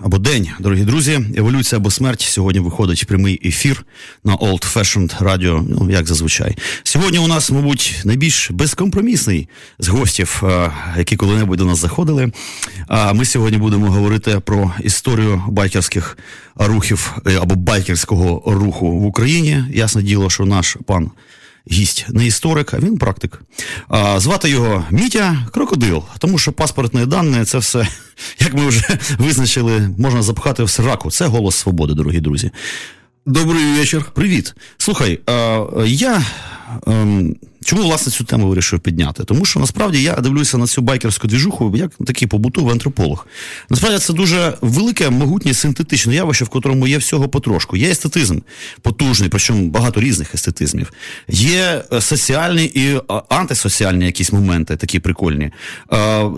або день, дорогі друзі. Еволюція або смерть сьогодні виходить прямий ефір на Old Fashioned Radio, ну як зазвичай. Сьогодні у нас, мабуть, найбільш безкомпромісний з гостів, які коли-небудь до нас заходили. А ми сьогодні будемо говорити про історію байкерських рухів е, або байкерського руху в Україні. Ясне діло, що наш пан гість не історик, а він практик. А, Звати його Мітя Крокодил, тому що паспортні дані це все, як ми вже визначили, можна запхати в сраку. Це голос свободи, дорогі друзі. Добрий вечір. Привіт. Слухай, а, я. Ем, чому власне цю тему вирішив підняти? Тому що насправді я дивлюся на цю байкерську двіжуху як такий побутовий антрополог. Насправді це дуже велике, могутнє синтетичне явище, в котрому є всього потрошку. Є естетизм потужний, причому багато різних естетизмів. Є е, соціальні і антисоціальні якісь моменти, такі прикольні.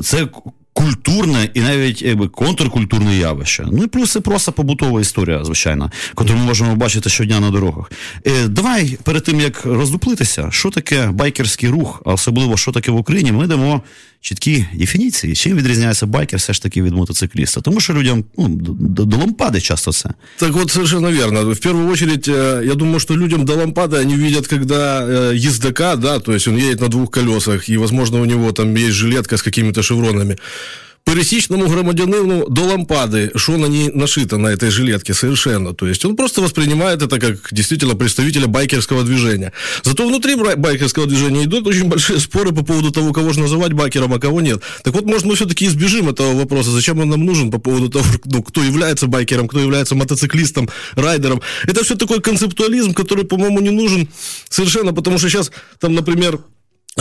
Це культурне і навіть якби контркультурне явище. Ну і плюс це просто побутова історія, звичайно, яку ми можемо бачити щодня на дорогах. Е, Давай перед тим як роздуплитися, що таке байкерський рух, а особливо що таке в Україні, ми дамо чіткі дефініції. Чим відрізняється байкер все ж таки від мотоцикліста? Тому що людям ну, до, до лампади часто це. Так вот, совершенно верно. В первую очередь, э, я думаю, что людям до лампады они видят, когда э, ездока, да, то есть он едет на двух колесах, и, возможно, у него там есть жилетка с какими-то шевронами. пересечному громадянину до лампады, что на ней нашито на этой жилетке совершенно. То есть он просто воспринимает это как действительно представителя байкерского движения. Зато внутри байкерского движения идут очень большие споры по поводу того, кого же называть байкером, а кого нет. Так вот, может, мы все-таки избежим этого вопроса, зачем он нам нужен по поводу того, ну, кто является байкером, кто является мотоциклистом, райдером. Это все такой концептуализм, который, по-моему, не нужен совершенно, потому что сейчас, там, например,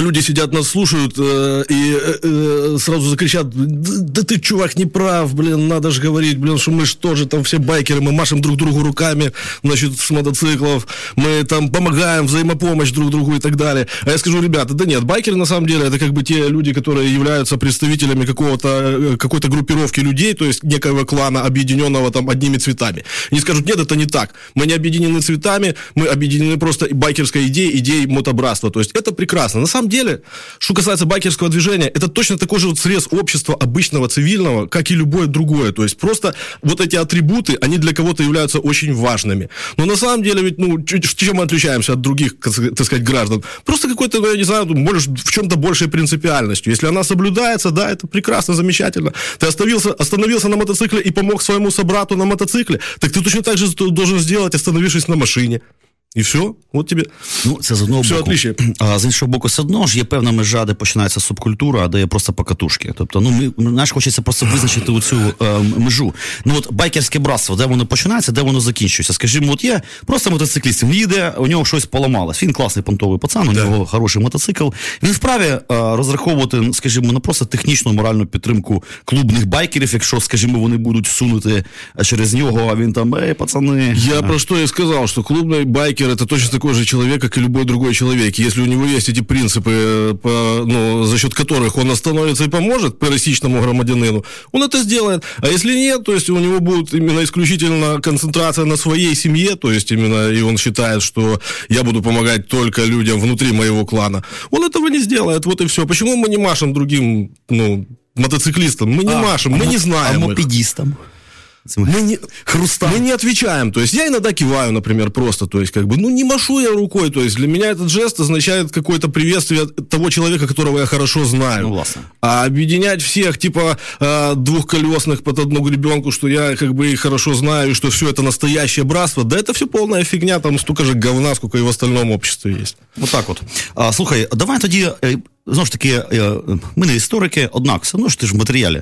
люди сидят, нас слушают э, и э, э сразу закричат, да, ты, чувак, не прав, блин, надо же говорить, блин, что мы что же там все байкеры, мы машем друг другу руками, значит, с мотоциклов, мы там помогаем, взаимопомощь друг другу и так далее. А я скажу, ребята, да нет, байкеры на самом деле это как бы те люди, которые являются представителями какого-то, э, какой-то группировки людей, то есть некого клана, объединенного там одними цветами. Они скажут, нет, это не так, мы не объединены цветами, мы объединены просто байкерской идеей, идеей мотобратства, то есть это прекрасно. На самом самом деле, что касается байкерского движения, это точно такой же вот срез общества обычного, цивильного, как и любое другое. То есть просто вот эти атрибуты, они для кого-то являются очень важными. Но на самом деле ведь, ну, чем мы отличаемся от других, так сказать, граждан? Просто какой-то, ну, я не знаю, в чем-то большей принципиальностью. Если она соблюдается, да, это прекрасно, замечательно. Ты остановился, остановился на мотоцикле и помог своему собрату на мотоцикле, так ты точно так же должен сделать, остановившись на машине. І все, от тобі. Ну, це з одного все боку. Отличие. А з іншого боку, все одно ж є певна межа, де починається субкультура, а де є просто покатушки. Тобто, ну ми наш хочеться просто визначити оцю е, межу. Ну от байкерське братство, де воно починається, де воно закінчується. Скажімо, от є просто мотоцикліст, він їде, у нього щось поламалось. Він класний понтовий пацан, у нього хороший мотоцикл. Він вправі е, розраховувати, скажімо, на просто технічну моральну підтримку клубних байкерів, якщо, скажімо, вони будуть сунути через нього, а він там, ей, пацани. Я про що і сказав, що клубний байкер байкер это точно такой же человек, как и любой другой человек. Если у него есть эти принципы, э, по, ну, за счет которых он остановится и поможет пересечному громадянину, он это сделает. А если нет, то есть у него будет именно исключительно концентрация на своей семье, то есть именно и он считает, что я буду помогать только людям внутри моего клана, он этого не сделает. Вот и все. Почему мы не машем другим, ну, мотоциклистам? Мы не а, машем, а мы не знаем. А мопедистам? Мы не, хруста. мы не отвечаем. То есть я иногда киваю, например, просто. То есть, как бы, ну, не машу я рукой. То есть, для меня этот жест означает какое-то приветствие того человека, которого я хорошо знаю. Ну, властно. А объединять всех, типа, э, двухколесных под одну гребенку, что я как бы их хорошо знаю, и что все это настоящее братство, да это все полная фигня, там столько же говна, сколько и в остальном обществе есть. Вот так вот. А, слухай, давай тоді знову ж таки, е, ми не історики, однак все одно ж ти ж в матеріалі.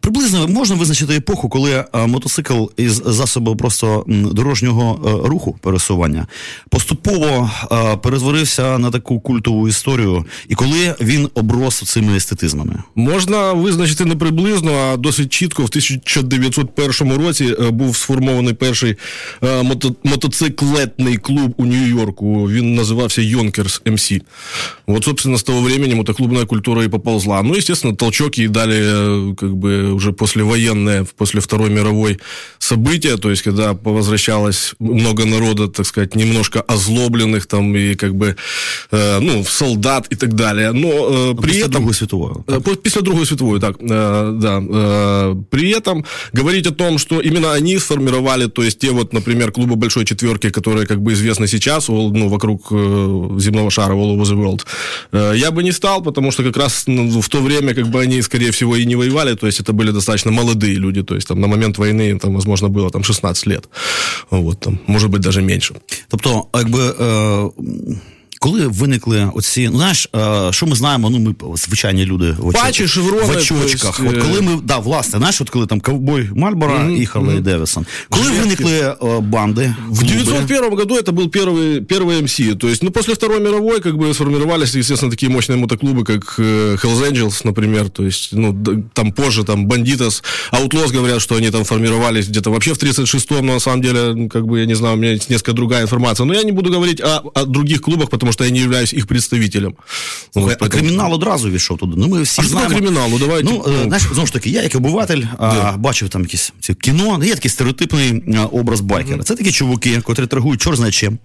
Приблизно можна визначити епоху, коли е, мотоцикл із засобу просто дорожнього е, руху пересування поступово перетворився на таку культову історію, і коли він оброс цими естетизмами. Можна визначити не приблизно, а досить чітко в 1901 році був сформований перший мото- мотоциклетний клуб у Нью-Йорку. Він називався Йонкерс МС. От, собственно, з того времени времени мотоклубная культура и поползла. Ну, естественно, толчок ей дали э, как бы уже послевоенное, после Второй мировой события, то есть когда возвращалось много народа, так сказать, немножко озлобленных там и как бы, э, ну, солдат и так далее. Но э, при после этом... Другой світової. Э, после Другой світової, так, э, да. Э, при этом говорить о том, что именно они сформировали, то есть те вот, например, клубы Большой Четверки, которые как бы известны сейчас, ну, вокруг э, земного шара, all over the world, э, я бы не стал, потому что как раз ну, в то время как бы они, скорее всего, и не воевали, то есть это были достаточно молодые люди, то есть там на момент войны, там, возможно, было там 16 лет, вот, там, может быть, даже меньше. Тобто, якби... Е Коли виникли оці, ну знаєш, що ми знаємо, ну ми звичайні люди в очок, Пачі, шеврони, в очочках. От коли ми, да, власне, знаєш, от коли там ковбой Мальборо mm-hmm. і Харлей mm-hmm. Девисон. Коли Жертки. виникли банды? В 901 году это был первый, первый МС. То есть, ну, после Второй мировой, как бы, сформировались, естественно, такие мощные мотоклубы, как Hells Angels, например. То есть, ну, там позже, там, Бандитас, Outlaws говорят, что они там формировались где-то вообще в 36-м, но на самом деле, как бы, я не знаю, у меня есть несколько другая информация. Но я не буду говорить о, о других клубах, потому что я не являюсь их представителем. Слухай, а кримінал одразу війшов туди. Ну, ми всі а знаємо. криміналу? Ну, давайте. Ну, ну, знаєш, знову ж таки, я як обиватель а, бачив там якісь ці кіно, є такий стереотипний а, образ байкера. Mm-hmm. Це такі чуваки, котрі торгують чор знає чим.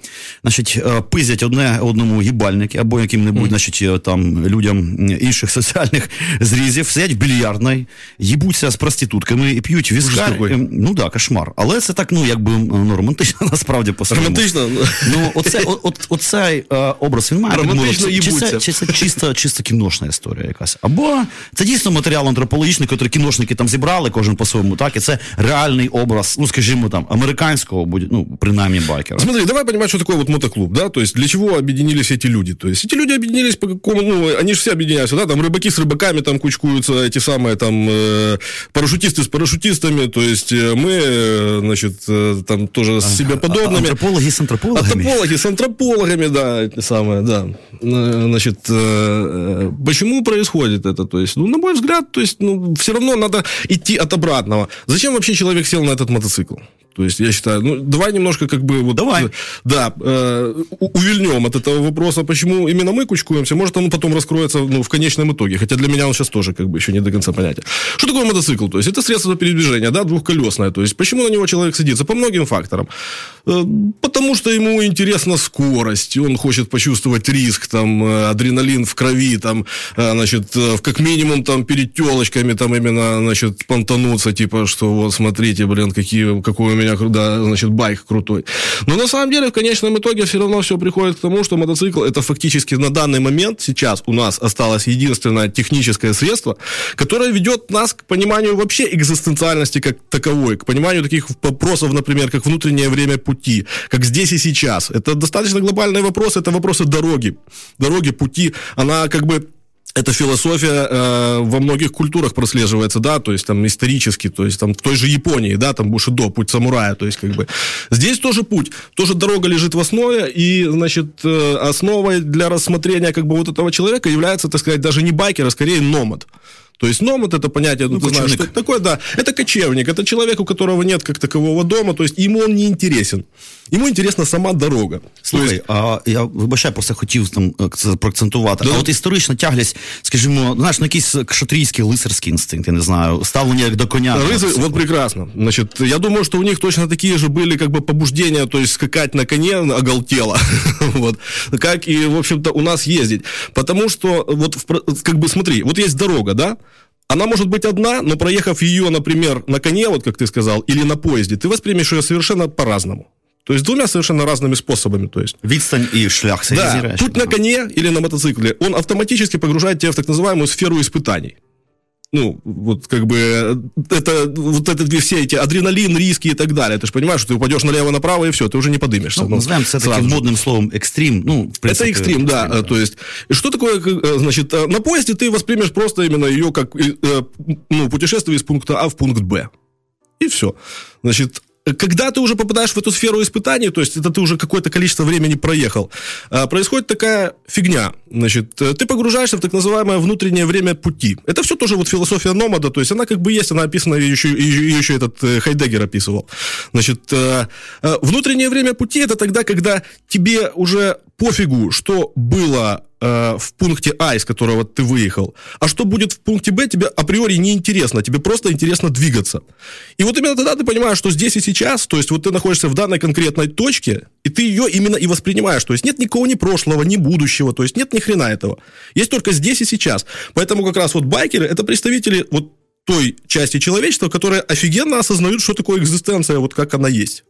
Значить, пиздять одне одному їбальники або яким-небудь, mm-hmm. значить, там людям інших соціальних зрізів, сидять в більярдній, їбуться з проститутками і п'ють віскар. Ну да, кошмар. Але це так, ну, якби ну, романтично, насправді по Романтично? Ну, оце, о, о, оцей образ він має Романтично чи, чи, це, чи це чисто, чисто кіношна історія якась. Або це дійсно матеріал антропологічний, який кіношники там зібрали, кожен по-своєму, так, і це реальний образ, ну, скажімо, там, американського, ну, принаймні, байкера. Смотри, давай понимать, что такое вот мотоклуб, да, то есть для чего объединились эти люди? То есть эти люди объединились по какому, ну, они же все объединяются, да, там рыбаки с рыбаками там кучкуются, эти самые там э, парашютисты с парашютистами, то есть э, мы, э, значит, э, там тоже с себе подобными. Антропологи с антропологами. Антропологи с антропологами, да, эти самые, да. Значит, почему происходит это? То есть, ну, на мой взгляд, то есть, ну, все равно надо идти от обратного. Зачем вообще человек сел на этот мотоцикл? То есть, я считаю, ну, давай немножко как бы вот... Давай. Да, э, увильнем от этого вопроса, почему именно мы кучкуемся. Может, он потом раскроется ну, в конечном итоге. Хотя для меня он сейчас тоже как бы еще не до конца понятен. Что такое мотоцикл? То есть, это средство передвижения, да, двухколесное. То есть, почему на него человек садится? По многим факторам. Э, потому что ему интересна скорость, он хочет почувствовать риск, там, э, адреналин в крови, там, э, значит, э, как минимум, там, перед телочками, там, именно, значит, понтануться, типа, что вот, смотрите, блин, какие, какой у меня, да, значит, байк крутой. Но на самом деле, в конечном итоге, все равно все приходит к тому, что мотоцикл это фактически на данный момент сейчас у нас осталось единственное техническое средство, которое ведет нас к пониманию вообще экзистенциальности как таковой, к пониманию таких вопросов, например, как внутреннее время пути, как здесь и сейчас. Это достаточно глобальный вопрос, это вопросы дороги. Дороги, пути, она как бы эта философия э, во многих культурах прослеживается, да, то есть там исторически, то есть там в той же Японии, да, там Бушидо, путь самурая, то есть как бы здесь тоже путь, тоже дорога лежит в основе, и, значит, э, основой для рассмотрения как бы вот этого человека является, так сказать, даже не байкер, а скорее номад. То есть номад это понятие, ну, ты знаешь, что это такое, да. Это кочевник, это человек, у которого нет как такового дома, то есть ему он не интересен. Ему интересна сама дорога. Слухай, есть... а я вибачаю, просто хотів там це проакцентувати. Да. А от історична тяглість, скажімо, знаєш, на якийсь кшатрійський лицарський інстинкт, я не знаю, ставлення як до коня. Рыцарь, вот прекрасно. Значит, я думаю, что у них точно такие же были как бы побуждения, то есть скакать на коне оголтело, вот, как и, в общем-то, у нас ездить. Потому что, вот, как бы, смотри, вот есть дорога, да, она может быть одна, но проехав ее, например, на коне, вот как ты сказал, или на поезде, ты воспримешь ее совершенно по-разному. То есть двумя совершенно разными способами. То есть. Відстань и шлях. Да, путь на коне или на мотоцикле, он автоматически погружает тебя в так называемую сферу испытаний. ну, вот как бы это вот это все эти адреналин, риски и так далее. Ты же понимаешь, что ты упадешь налево-направо, и все, ты уже не подымешься. Ну, ну, назовем это таким модным словом экстрим. Ну, принципе, это экстрим, да. да. То есть, что такое, э, значит, э, на поезде ты воспримешь просто именно ее как э, ну, путешествие из пункта А в пункт Б. И все. Значит, когда ты уже попадаешь в эту сферу испытаний, то есть это ты уже какое-то количество времени проехал, а, происходит такая фигня. Значит, э, ты погружаешься в так называемое внутреннее время пути. Это все тоже вот философия номада, то есть она как бы есть, она описана, ее еще, ее еще этот э, Хайдеггер описывал. Значит, э, внутреннее время пути это тогда, когда тебе уже пофигу, что было э, в пункте А, из которого ты выехал, а что будет в пункте Б, тебе априори не интересно, тебе просто интересно двигаться. И вот именно тогда ты понимаешь, что здесь и сейчас, то есть вот ты находишься в данной конкретной точке, и ты ее именно и воспринимаешь. То есть нет никакого ни прошлого, ни будущего, то есть нет ни хрена этого. Есть только здесь и сейчас. Поэтому как раз вот байкеры это представители вот той части человечества, которая офигенно осознают, что такое экзистенция, вот как она есть.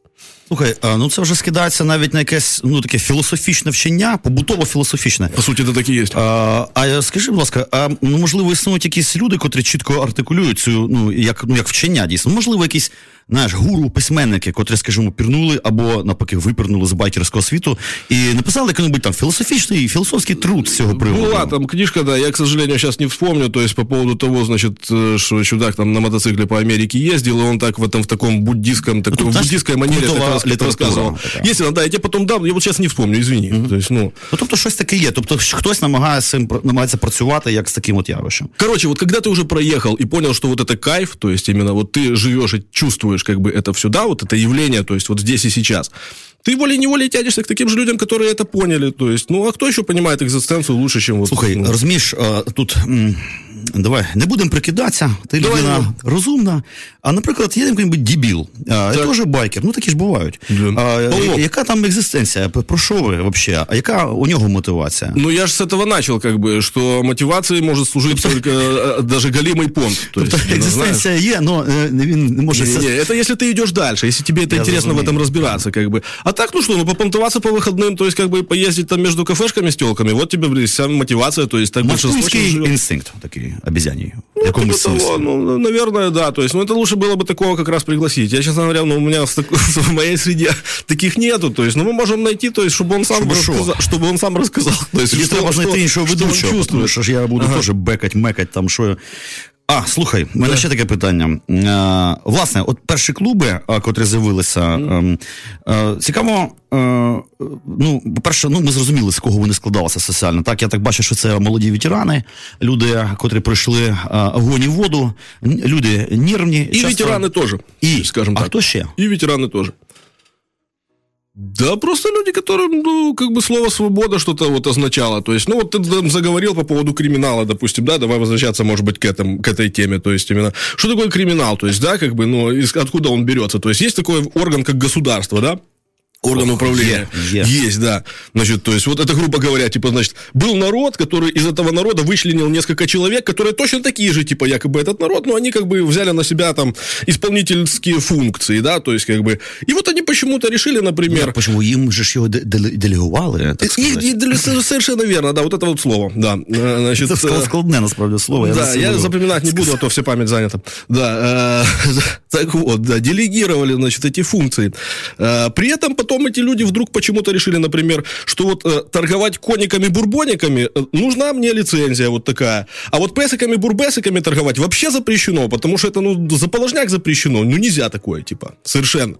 Слухай, ну це вже скидається навіть на якесь ну таке філософічне вчення, побутово філософічне. По суті, це так і є. А а скажи, будь ласка, а ну можливо існують якісь люди, котрі чітко артикулюють цю ну як ну як вчення дійсно? Можливо, якісь знаєш, гуру, письменники, котрі, скажімо, пірнули або навпаки випірнули з байкерського світу і написали який-нибудь там философичный, философский труд с цього приводу. Была там книжка, да, я, к сожалению, сейчас не вспомню, то есть по поводу того, значит, что чудак там на мотоцикле по Америке ездил, и он так в этом, в таком буддийском, такой, ну, в буддийской манере так рассказывал. Если, да, я тебе потом дам, я вот сейчас не вспомню, извини. Mm-hmm. То есть, ну... ну, тобто щось таке є, тобто хтось намагається, намагається працювати як з таким от явищем. Короче, вот когда ты уже проехал и понял, что вот это кайф, то есть именно вот ты живешь и чувствуешь как бы это все, да, вот это явление, то есть вот здесь и сейчас, ты волей-неволей тянешься к таким же людям, которые это поняли. То есть, ну, а кто еще понимает экзистенцию лучше, чем вот... Слухай, ну... розумієш, тут давай не будемо прикидатися, ти давай, людина ну. розумна. А, наприклад, є якийсь дебіл, а, теж байкер, ну такі ж бувають. А, яка там екзистенція? Про що ви взагалі? А яка у нього мотивація? Ну, я ж з цього почав, как бы, що мотивацією може служити тобто, тільки даже галимий понт. Тобто, екзистенція є, але він не може... Не, не, это если ты идешь дальше, если тебе это я интересно разумею. в этом разбираться, как бы. А так, ну что, ну попонтоваться по выходным, то есть как бы поездить там между кафешками с телками, вот тебе вся мотивация, то есть так большинство... инстинкт такой обезьяний. Ну, в типа того, ну, наверное, да. То есть, ну, это лучше было бы такого как раз пригласить. Я, честно говоря, ну, у меня в, в моей среде таких нету. То есть, ну, мы можем найти, то есть, чтобы он сам чтобы рассказал. Чтобы он сам рассказал. То есть, Если треба знайти іншого ведучого, тому що ж я буду ага. теж бекать, мекать там, що а, слухай, у мене ще таке питання. Е, власне, от перші клуби, е, котрі з'явилися, е, е, цікаво. Е, ну, по-перше, ну ми зрозуміли, з кого вони складалися соціально. Так, я так бачу, що це молоді ветерани, люди, котрі пройшли е, огонь і воду, люди нервні. І часто... ветерани теж. І, скажімо так. А хто ще? І ветерани теж. Да, просто люди, которым, ну, как бы слово свобода что-то вот означало. То есть, ну, вот ты там заговорил по поводу криминала, допустим, да, давай возвращаться, может быть, к, этому, к этой теме. То есть, именно, что такое криминал? То есть, да, как бы, ну, из, откуда он берется? То есть, есть такой орган, как государство, да? Орган управления. Yeah, yeah. Есть, да. Значит, то есть, вот это, грубо говоря, типа, значит, был народ, который из этого народа вычленил несколько человек, которые точно такие же, типа, якобы этот народ, но они как бы взяли на себя там исполнительские функции, да, то есть, как бы. И вот они почему-то решили, например... Нет, почему им же его делегували, так сказать. Их, совершенно верно, да, вот это вот слово, да. Э, значит, это э, складне, насправді, слово. Я да, я запоминать не буду, а то все память занята. Да, э, так вот, да, делегировали, значит, эти функции. При этом потом потом эти люди вдруг почему-то решили, например, что вот э, торговать кониками-бурбониками э, нужна мне лицензия вот такая. А вот песиками-бурбесиками торговать вообще запрещено, потому что это, ну, заположняк запрещено. Ну, нельзя такое, типа, совершенно.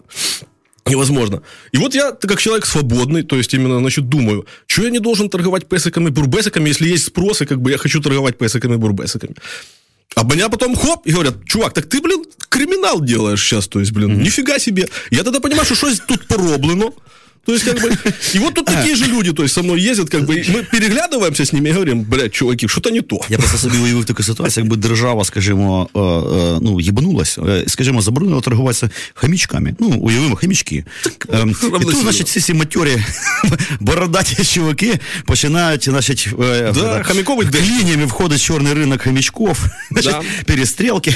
Невозможно. И вот я, как человек свободный, то есть именно, значит, думаю, что я не должен торговать песиками-бурбесиками, если есть спрос, и как бы я хочу торговать песиками-бурбесиками. А меня потом хоп, и говорят, чувак, так ты, блин, криминал делаешь сейчас, то есть, блин, mm-hmm. нифига себе. Я тогда понимаю, что что тут пороблено. То есть, как бы, и вот тут такие же люди, то есть, со мной ездят, как бы, мы переглядываемся с ними и говорим, блядь, чуваки, что-то не то. Я просто собі уявив таку ситуацію, якби держава, скажімо, е, е, ну, єбанулась, е, скажімо, заборонила торгуватися хомячками. Ну, уявимо, хомячки. Ем, і тут, значить, всі ці матьорі бородаті чуваки починають, значить, да, хомяковий клінями входить чорний ринок хомячков, значить, перестрілки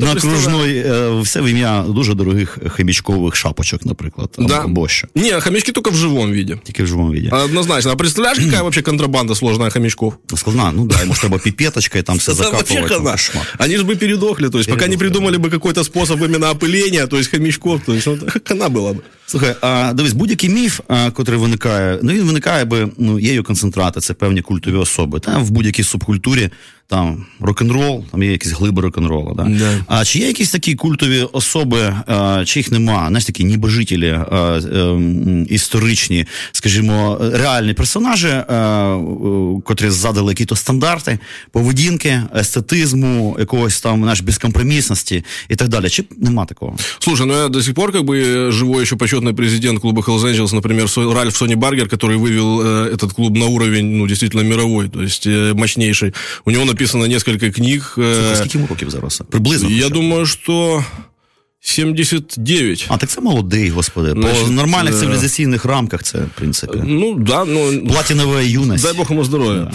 на окружной, все в ім'я дуже дорогих хомячкових шапочок, наприклад, або що. Ні, Не, хомячки только в живом виде. Тільки в живому віді. Однозначно. А представляешь, какая вообще контрабанда сложная хомячков? Складна, ну да, йому ж треба піпеточкою там все Да, вообще закапувати. хана. Кошмар. Они же бы передохли, то есть пока не Передохли, придумали бы какой-то способ именно опыления, то есть хомячков, то есть вот, хана была бы. Слухай, а дивись, будь-який міф, а, котрий виникає, ну він виникає, би ну, є його концентрати, це певні культові особи. Там в будь-якій субкультурі там рок-н-рол, там є якісь глиби рок-н-ролу. Да? Да. А чи є якісь такі культові особи, а, чи їх нема, знаєш, такі небожителі а, ем, історичні, скажімо, реальні персонажі, а, е, котрі задали якісь стандарти поведінки, естетизму, якогось там знаєш, безкомпромісності і так далі. Чи нема такого? Слушай, ну я до сих пор как бы живой еще почетный президент клуба Hells Angels, например, Со- Ральф Сони Баргер, который вывел э, этот клуб на уровень, ну, действительно мировой, то есть э, мощнейший. У него написано несколько книг. э, Скільки йому років зараз? Приблизно. я хоча б. думаю, что 79. А так це молодий, господи. По Значить, нормальних е, цивілізаційних рамках це, в принципі. Ну, да, ну... Платінова юність. Дай бог ему здоровья. Да,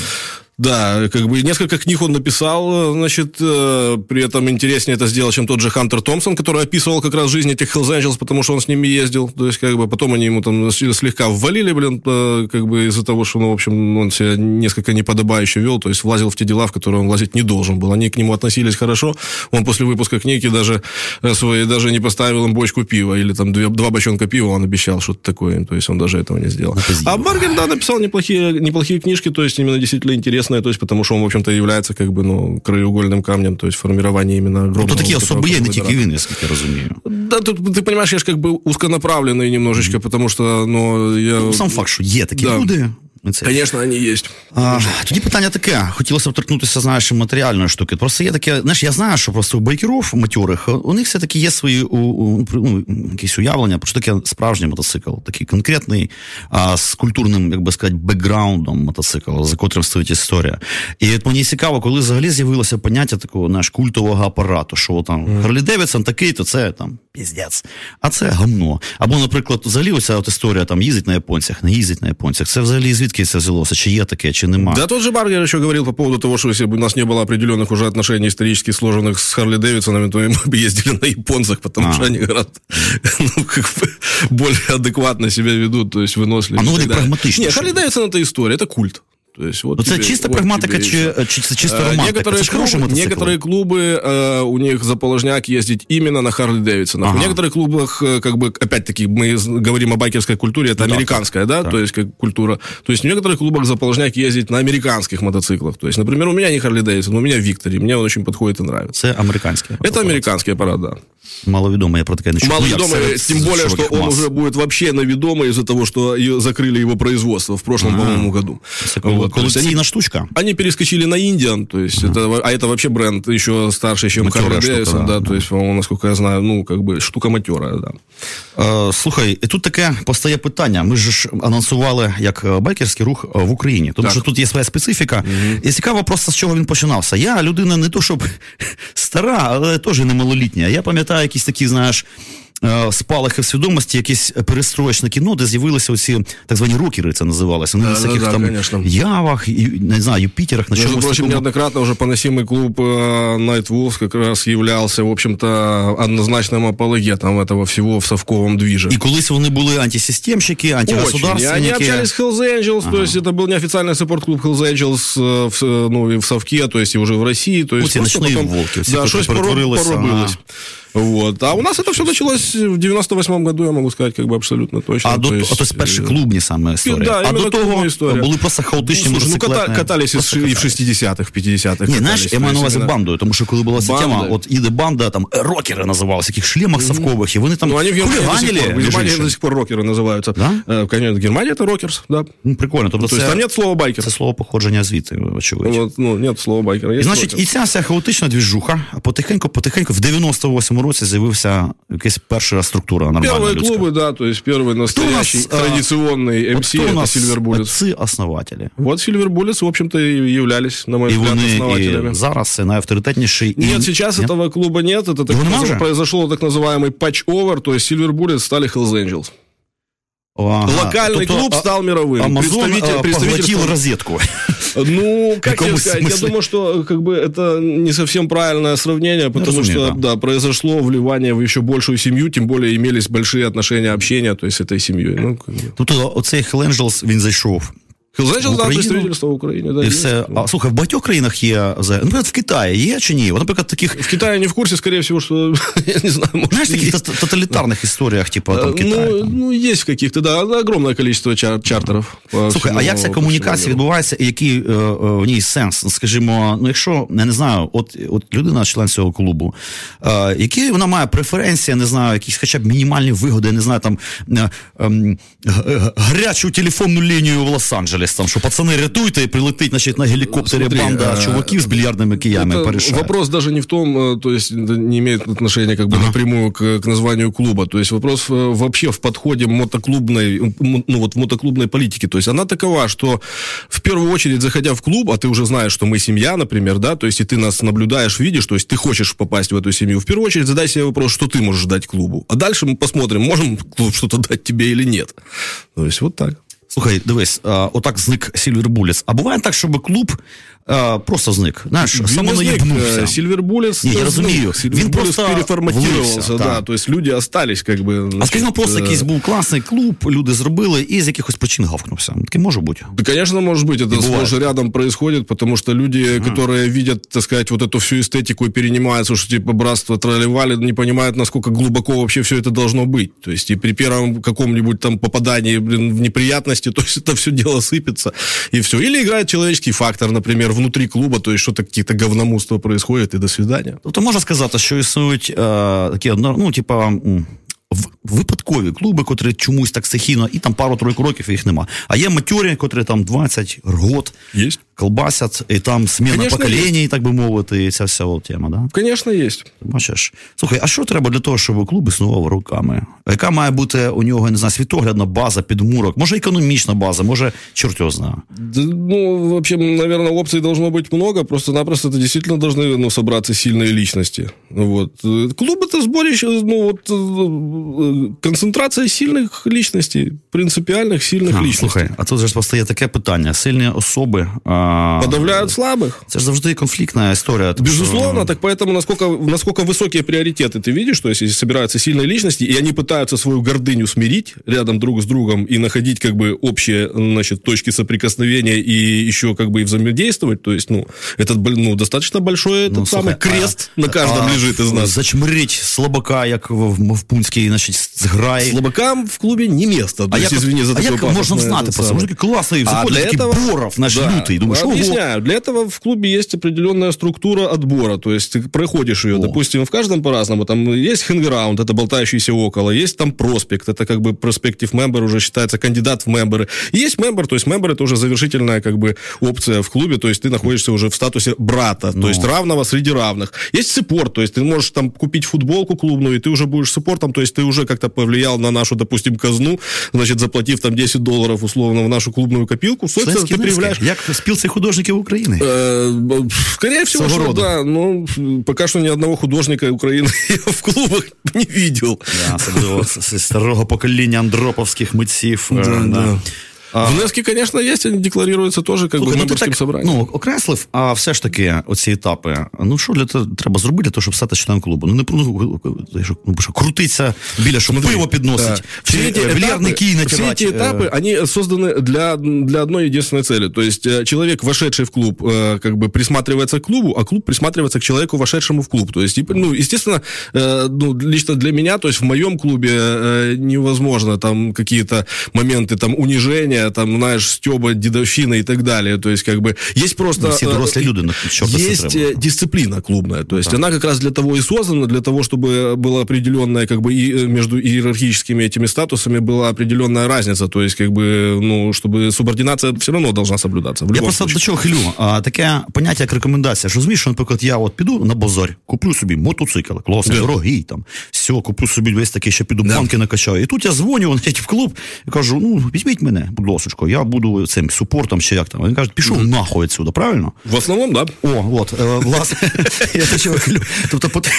как бы несколько книг он написал, значит, э, при этом интереснее это сделал, чем тот же Хантер Томпсон, который описывал как раз жизнь этих Hells Angels, потому что он с ними ездил, то есть, как бы, потом они ему там слегка ввалили, блин, э, как бы из-за того, что, ну, в общем, он себя несколько неподобающе вел, то есть, влазил в те дела, в которые он влазить не должен был. Они к нему относились хорошо, он после выпуска книги даже э, свои, даже не поставил им бочку пива, или там две, два бочонка пива он обещал, что-то такое, им, то есть, он даже этого не сделал. А Баргер, да, написал неплохие, неплохие книжки, то есть, именно действительно интересные, то есть, потому что он, в общем-то, является, как бы, ну, краеугольным камнем, то есть, формирования именно огромного... То такі вот особи этого є, не федерата. тільки він, наскільки я розумію. Да, тут, ты понимаешь, я же как бы узконаправленный немножечко, потому что, ну, я... Ну, Сам факт, що є такі Да. люди. Це. Конечно, они есть. А, тоді питання таке. Хотілося б торкнутися, знаєш, матеріальної штуки. Просто є таке, знаєш, я знаю, що просто у байкерів матьорих, у них все-таки є свої у, у, ну, якісь уявлення, про що таке справжній мотоцикл, такий конкретний, а, з культурним, як би сказати, бекграундом мотоцикл, за котрим стоїть історія. І от мені цікаво, коли взагалі з'явилося поняття такого знаєш, культового апарату, що там Гарлі Девідсон такий, то це там піздець, а це гамно. Або, наприклад, взагалі оця от історія там їздить на японцях, не їздить на японцях. Це взагалі звідки це взялося? Чи є таке, чи нема? Да, тот же Баргер еще говорил по поводу того, что если бы у нас не было определенных уже отношений исторически сложенных с Харли Дэвидсонами, то мы бы ездили на японцах, потому А. что они гораздо ну, как бы более адекватно себя ведут, то есть выносливее. А ну, они так далее. прагматичнее, Не, что Харли ли? Дэвидсон это история, это культ. То есть, вот Ну, це тебе- чиста вот прагматика тебе чи, чи це чисто Э, романтика? Некоторые, мотоцикл. некоторые клубы, э, у них за положняк ездить именно на Харли Дэвидсонах. Ага. В некоторых клубах, э, как бы, опять-таки, мы говорим о байкерской культуре, это Ну да, американская, да, так. то есть как культура. То есть в некоторых клубах за положняк ездить на американских мотоциклах. То есть, например, у меня не Харли Дэвидсон, у меня Виктори, мне он очень подходит и нравится. Це американське. Это американский аппарат, да. Маловідомо, я про таке не чув. Ну, более, что широких он уже будет вообще наведомый из-за того, что закрыли его производство в прошлом, по-моему, году. Це Вот, то есть колекційна они- штучка. Они перескочили на Indian, то есть это, а это вообще бренд еще старше, чем Матерая Harley штука, Davidson, да, да, то есть, по-моему, насколько я знаю, ну, как бы штука матерая, да. Е, слухай, і тут таке постає питання. Ми ж анонсували як е, байкерський рух е, в Україні, тому Так. що тут є своя специфіка. І цікаво просто з чого він починався. Я людина не то, щоб стара, але теж не малолітня. Я пам'ятаю якісь такі, знаєш. е, Спалахи в свідомості, якісь перестроєчне кіно, де з'явилися оці так звані рокери, це називалося. Вони на Да, да, всяких да, там конечно. явах, і, не знаю, Юпітерах, на Между чомусь прочим, такому. неоднократно уже поносимый клуб э, Night Wolves как раз являлся, в общем-то, однозначным апологетом этого всего в совковом движе. І колись вони були антисистемщики, Очень. И антигосударственники. они общались с Hells Angels, то есть это был неофициальный саппорт-клуб Hells Angels э, в, э, ну, и в Совке, то есть и уже в России. То есть Оці просто ночні потом- волки, всі, да, котрі что-то перетворилися поробилось. Вот. А у нас это все началось в 98 году, я могу сказать, как бы абсолютно точно. А до то то, есть, то есть перші э, клубні саме історії. да, а іменно до того клубна історія. були просто хаотичні Слушай, ну, ката- мотоциклетні. катались и, просто в- и в катались. 60-х, в 50-х. Ні, знаєш, катались, я маю на то увазі есть, бандою, тому що коли була ця Банда. тема, от іде банда, там е, рокери називалися, в яких шлемах совкових, і вони там Ну, они в Германии до сих хуліганили. пор, в між Германии іншим. до сих пор рокеры называются. Да? Э, Конечно, Германия это рокерс, да. Ну, прикольно. Тобто То есть це, там нет слова байкер. це слово походження звідти, очевидно. Вот, ну, нет слова байкер. І, Есть значить, рокерс. і ця вся хаотична двіжуха, а потихеньку, потихеньку, в 98-му році з'явився якась перша структура нормальна Первые людська. клубы, да, то есть первый настоящий а, традиционный От MC хто у это нас Silver Bullets. отці-основателі? Вот Silver Bullets, в общем-то, и являлись, на мой І взгляд, вони основателями. і зараз це найавторитетніший. і- Нет, сейчас Нет? этого клуба нет. Это так Его нема назов- уже? произошло так называемый патч-овер, то есть Silver Bullets стали Hells Angels. Ага. Локальный тобто, клуб стал мировым. Амазон Представитель, поглотил розетку. Ну, как тебе сказать, я думаю, что как бы это не совсем правильное сравнение, потому Разумею, что да. да, произошло вливание в еще большую семью, тем более имелись большие отношения общения, то есть с этой семьей. Ну, Тут оцей Angels, він зайшов Значить, да, представительство в Україні. Да, і все. А, слухай, в багатьох країнах є Наприклад, в Китаї є чи ні? Наприклад, таких... В Китаї не в курсі, скорее всего, что, я не знаю, может, Знаешь, таких тоталитарных историях, типа, там, Китая? Ну, ну, есть в каких-то, да, огромное количество чар- чартерів. Слухай, а як ця комунікація відбувається, і який е, е, в ній сенс? Скажімо, ну, якщо, я не знаю, от, от людина, член цього клубу, е, які вона має преференції, не знаю, якісь хоча б мінімальні вигоди, не знаю, там, е, е, гарячу телефонну лінію в Лос-Анджелес, там, що пацани рятуйте, и прилетить, значит, на геликоптере Смотри, банда а, чуваків с бильярдными киями порешает. Вопрос даже не в том, э, то есть не имеет отношения как бы ага. напрямую к, к названию клуба. То есть вопрос э, вообще в подходе мотоклубной, ну вот в мотоклубной политике. То есть она такова, что в первую очередь, заходя в клуб, а ты уже знаешь, что мы семья, например, да, то есть и ты нас наблюдаешь, видишь, то есть ты хочешь попасть в эту семью, в первую очередь задай себе вопрос, что ты можешь дать клубу. А дальше мы посмотрим, можем клуб что-то дать тебе или нет. То есть вот так. Слухай, дивись, отак зник Сільвер Буліц. А буває так, щоб клуб а, просто зник. Знаєш, він самонаебнувся. Сильвербулец Ні, я розумію. Він просто переформатувався, да, то есть люди остались, как бы. А скажімо, просто якийсь був класний клуб, люди зробили і з якихось причин гавкнувся. Таке може бути? Да, конечно, может быть. Это сплошь рядом происходит, потому что люди, а. которые видят, так сказать, вот эту всю эстетику и перенимаются, что типа братство тролливали, не понимают, насколько глубоко вообще все это должно быть. То есть и при первом каком-нибудь там попадании блин, в неприятности, то есть это все дело сыпется и все. Или играет человеческий фактор, например, внутри клуба, то есть что-то какие-то говномутства происходит, и до свидания. Тобто можна сказати, що існують е, такі, ну, типа, випадкові клуби, котрі чомусь так стихійно, і там пару-тройку років їх нема. А є матюрі, котрі там 20 год есть. колбасять, і там зміна поколінь, так би мовити, і ця вся от тема, да? Звісно, є. Бачиш. Слухай, а що треба для того, щоб клуб існував руками? Яка має бути у нього, не знаю, світоглядна база, підмурок? Може, економічна база, може, чорт його знає? Ну, вообще, наверное, опций должно быть много, просто-напросто это действительно должны ну, собраться сильные личности. Вот. Клуб это сборище, ну, вот, концентрація сильних личностей, принципіальних сильних а, личностей. Слухай, а тут же постає таке питання: сильні особи а... подавляють слабих. Це ж завжди конфліктна історія. Безусловно, что... так поэтому насколько, насколько высокие приоритеты ты видишь, что если собираются сильные личности, и они пытаются свою гордыню смирить рядом друг с другом и находить как бы общие, значит, точки соприкосновения и еще как бы и взаимодействовать, то есть, ну, этот, ну, достаточно большой этот ну, самый слухай, крест а, на каждом а, лежит из нас. Зачмрить слабака, як в, в Пунській, значить, зграї. Слабакам в клубе не место. А як, извини за а як можна знати про це? Може, такий класний, заходить такий этого, Боров, наш да, лютий. Думаешь, объясняю. Для этого в клубе есть определенная структура отбора. То есть ты проходишь ее, О. допустим, в каждом по-разному. Там есть хенграунд, это болтающийся около. Есть там проспект, это как бы проспектив мембер уже считается кандидат в мемберы. есть мембер, то есть мембер это уже завершительная как бы опция в клубе, то есть ты находишься уже в статусе брата, ну. то есть равного среди равных. Есть саппорт, то есть ты можешь там купить футболку клубную, и ты уже будешь саппортом, то есть ты уже как-то повлиял на нашу, допустим, казну, значит, заплатив там 10 долларов условно в нашу клубную копилку, собственно, ты проявляешь... Як спілці художників України? Э, скорее всего, что да. Но пока что ни одного художника Украины я в клубах не видел. Да, особливо старого покоління андроповських митців. Да, да. да. Внески, звісно, є, вони декларуються теж як би мемберським ну, собранням. Ну, окреслив, а все ж таки, оці етапи, ну що для того треба зробити, для того, щоб стати членом клубу? Ну, не ну, ну, що, крутиться біля, щоб Смотри, пиво підносить, все эти этапы, кий Все эти этапы, они созданы для, для одной единственной цели. То есть э, человек, вошедший в клуб, э, как бы присматривается к клубу, а клуб присматривается к человеку, вошедшему в клуб. То есть, ну, естественно, э, ну, лично для меня, то есть в моем клубе невозможно там какие-то моменты там унижения, там, знаешь, стеба, дедовщина и так далее. То есть, как бы, есть просто... Все взрослые люди, на Есть э, дисциплина клубная. То есть, да. она как раз для того и создана, для того, чтобы была определенная, как бы, и э, между иерархическими этими статусами была определенная разница. То есть, как бы, ну, чтобы субординация все равно должна соблюдаться. Я просто случае. до чого хилю. А, таке поняття, як рекомендація. Що розумієш, що, наприклад, я от піду на базар, куплю собі мотоцикл, класний, yeah. дорогий, там, все, куплю собі весь такий, ще піду банки накачаю. І тут я дзвоню, в клуб і кажу, ну, візьміть мене, будь досочку, я буду цим супортом чи як там. Він каже, пішов нахуй відсюди, правильно? В основном, да. О, от, е, власне, я те, що кажу. тобто пот-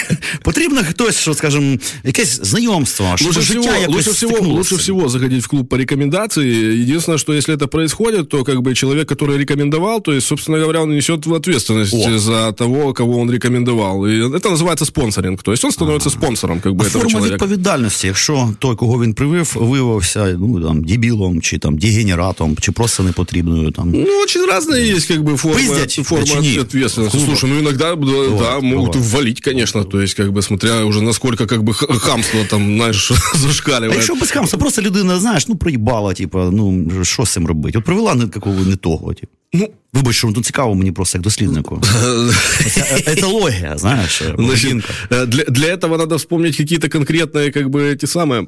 потрібно хтось, що, скажімо, якесь знайомство, щоб Лучше всего, життя якось лучше, всего, стикнулося. лучше всего заходить в клуб по рекомендации. Единственное, что если это происходит, то как бы человек, который рекомендовал, то есть, собственно говоря, он несет ответственность О. за того, кого он рекомендовал. И это называется спонсоринг. То есть он становится спонсором как бы А этого форма человека. відповідальності, якщо той, кого він привив, виявився ну, там, дебілом, чи там дегенератом, чи просто непотрібною. Там. Ну, очень разные есть как бы формы, Пиздять, формы точнее, ответственности. клуба. Слушай, ну иногда да, да, могут бывает. ввалить, конечно, то есть как бы смотря уже насколько как бы х- хамство там, знаешь, А зашкаливает. якщо без хамства, просто людина, знаєш, ну проїбала, типу, ну що з цим робити? От привела не такого не того. Типу. Ну, Вибач, що ну, цікаво мені просто як досліднику. Це етологія, знаєш, Значит, поведінка. э, для, для этого надо вспомнить какие-то конкретные, как бы, эти самые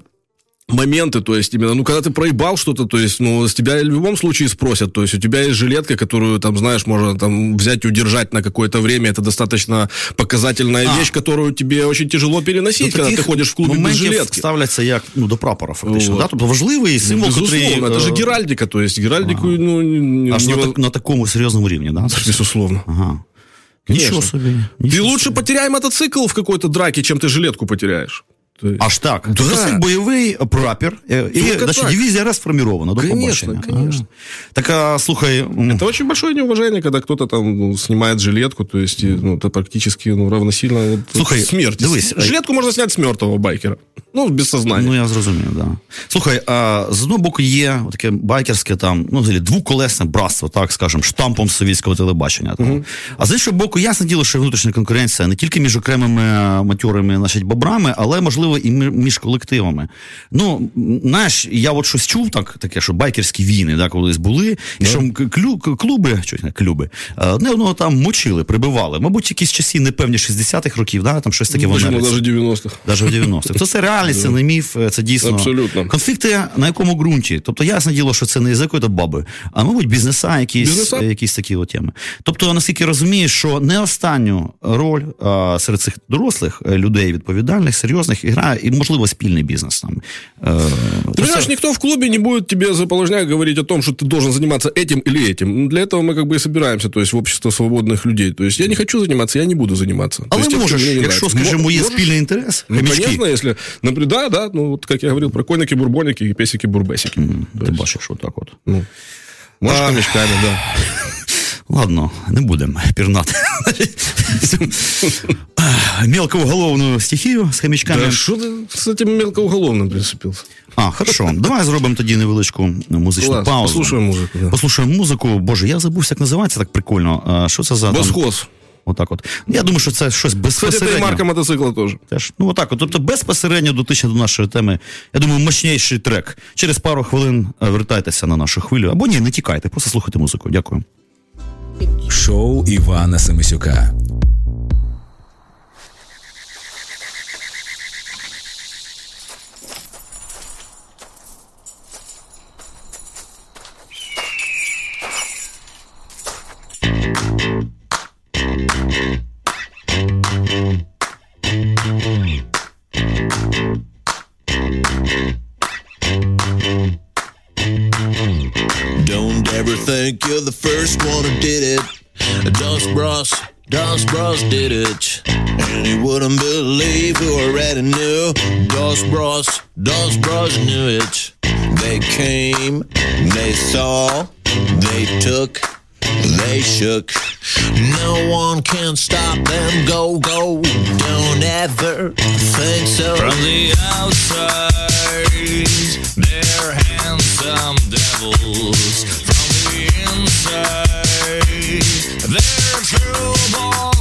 моменты, то есть именно, ну, когда ты проебал что-то, то есть, ну, с тебя в любом случае спросят, то есть у тебя есть жилетка, которую, там, знаешь, можно там взять и удержать на какое-то время, это достаточно показательная А. вещь, которую тебе очень тяжело переносить, До когда ты таких ходишь в клубе без моментів жилетки. ставляться як ну, до прапора, фактично. Вот. Да? Тобто важливий символ, Безусловно, котрий, это же е, геральдика, то есть геральдику, ну, не- аж на, не- так- на такому серйозному рівні. Да? безусловно. Ага. Конечно. Нічого собі. Ты нічого лучше собі. потеряй мотоцикл в какой-то драке, чем ты жилетку потеряешь. То есть- Аж так. Да. Тобто це бойовий прапір, е, і значить, так. дивізія розформірована. До Конечно, побачення. конечно. А. Так, а, слухай, Это очень большое неуважение, когда кто-то там ну, снимает жилетку, то есть ну, это практически ну, равносильно вот, Слушай, смерти. дивись, жилетку можно снять с мертвого байкера, ну без сознания. Ну, я зрозумів, да. Слухай, а з одного боку є таке байкерське там, ну, взагалі, двоколесне братство, так скажемо, штампом совітського телебачення. Там. А з іншого боку, ясне діло, що внутрішня конкуренція не тільки між окремими матьорими значить, бобрами, але можливо і мі- між колективами. Ну, знаєш, я от щось чув так, таке, що байкерські війни да, колись були, і що клю, клуби, що не клуби, е, одне одного там мочили, прибивали. Мабуть, якісь часи непевні 60-х років, да, там щось таке в Почему Америці. даже 90-х? Навіть 90-х. То це реальність, це не міф, це дійсно. Абсолютно. Конфлікти на якому ґрунті? Тобто, ясне діло, що це не з якої-то баби, а мабуть, бізнеса, якісь, Бізнеса. якісь такі от теми. Тобто, наскільки я розумію, що не останню роль а, серед цих дорослих е, людей, відповідальних, серйозних, і грає, і, можливо, спільний бізнес там. Е, Ты то понимаешь, це- никто в клубе не будет тебе заположняк говорить о том, что ты должен заниматься этим или этим. Ну, Для этого мы как бы и собираемся, то есть в общество свободных людей. То есть я не хочу заниматься, я не буду заниматься. То Але есть тем, что можеш, мне не якщо, нравится. скажімо, є Можешь? спільний інтерес, Ну, хомячки, конечно, если, например, да, да, ну вот как я говорил про койники, бурбоники и песики, бурбесики. То ти есть, бачиш, отак от. ну, можешь А. хомячками, да. Ладно, не будемо пірнати. Мелкоуголовну стихію з хомячками. Да что ты с этим мелкоуголовным прицепился? А, хорошо. Давай зробимо тоді невеличку музичну Класс, паузу. послушаем музыку. Да. Послухаємо музику. Боже, я забувся, як називається так прикольно. А, що це за там? Восхоз. Отак от. Я думаю, що це щось Кстати, это и безпосередньо. марка мотоцикла тоже. Теж. Ну, отак от. Тобто безпосередньо дотичне до нашої теми. Я думаю, мощніший трек. Через пару хвилин е, вертайтеся на нашу хвилю. Або ні, не тікайте, просто слухайте музику. Дякую. Шоу Івана Семисюка. Think you're the first one who did it. Dust Bros, Dust Bros did it. And you wouldn't believe who already knew. Dust Bros, Dust Bros knew it. They came, they saw, they took, they shook. No one can stop them. Go, go. Don't ever think so. From the outside, they're handsome devils say they're true boys.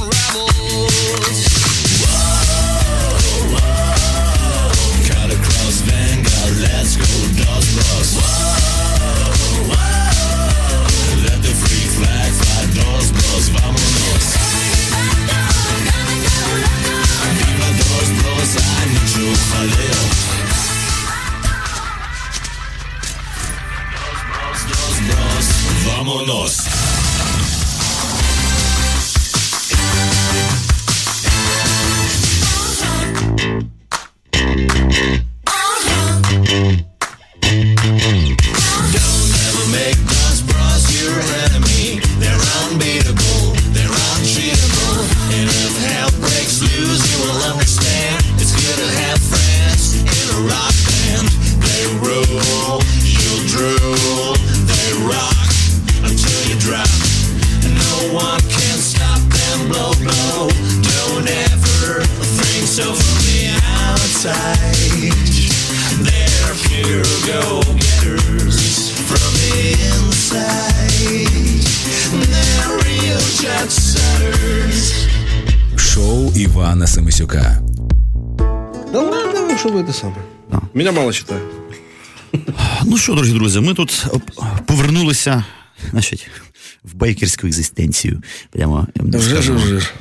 Друзі, ми тут повернулися, значить, байкерську екзистенцію. Прямо.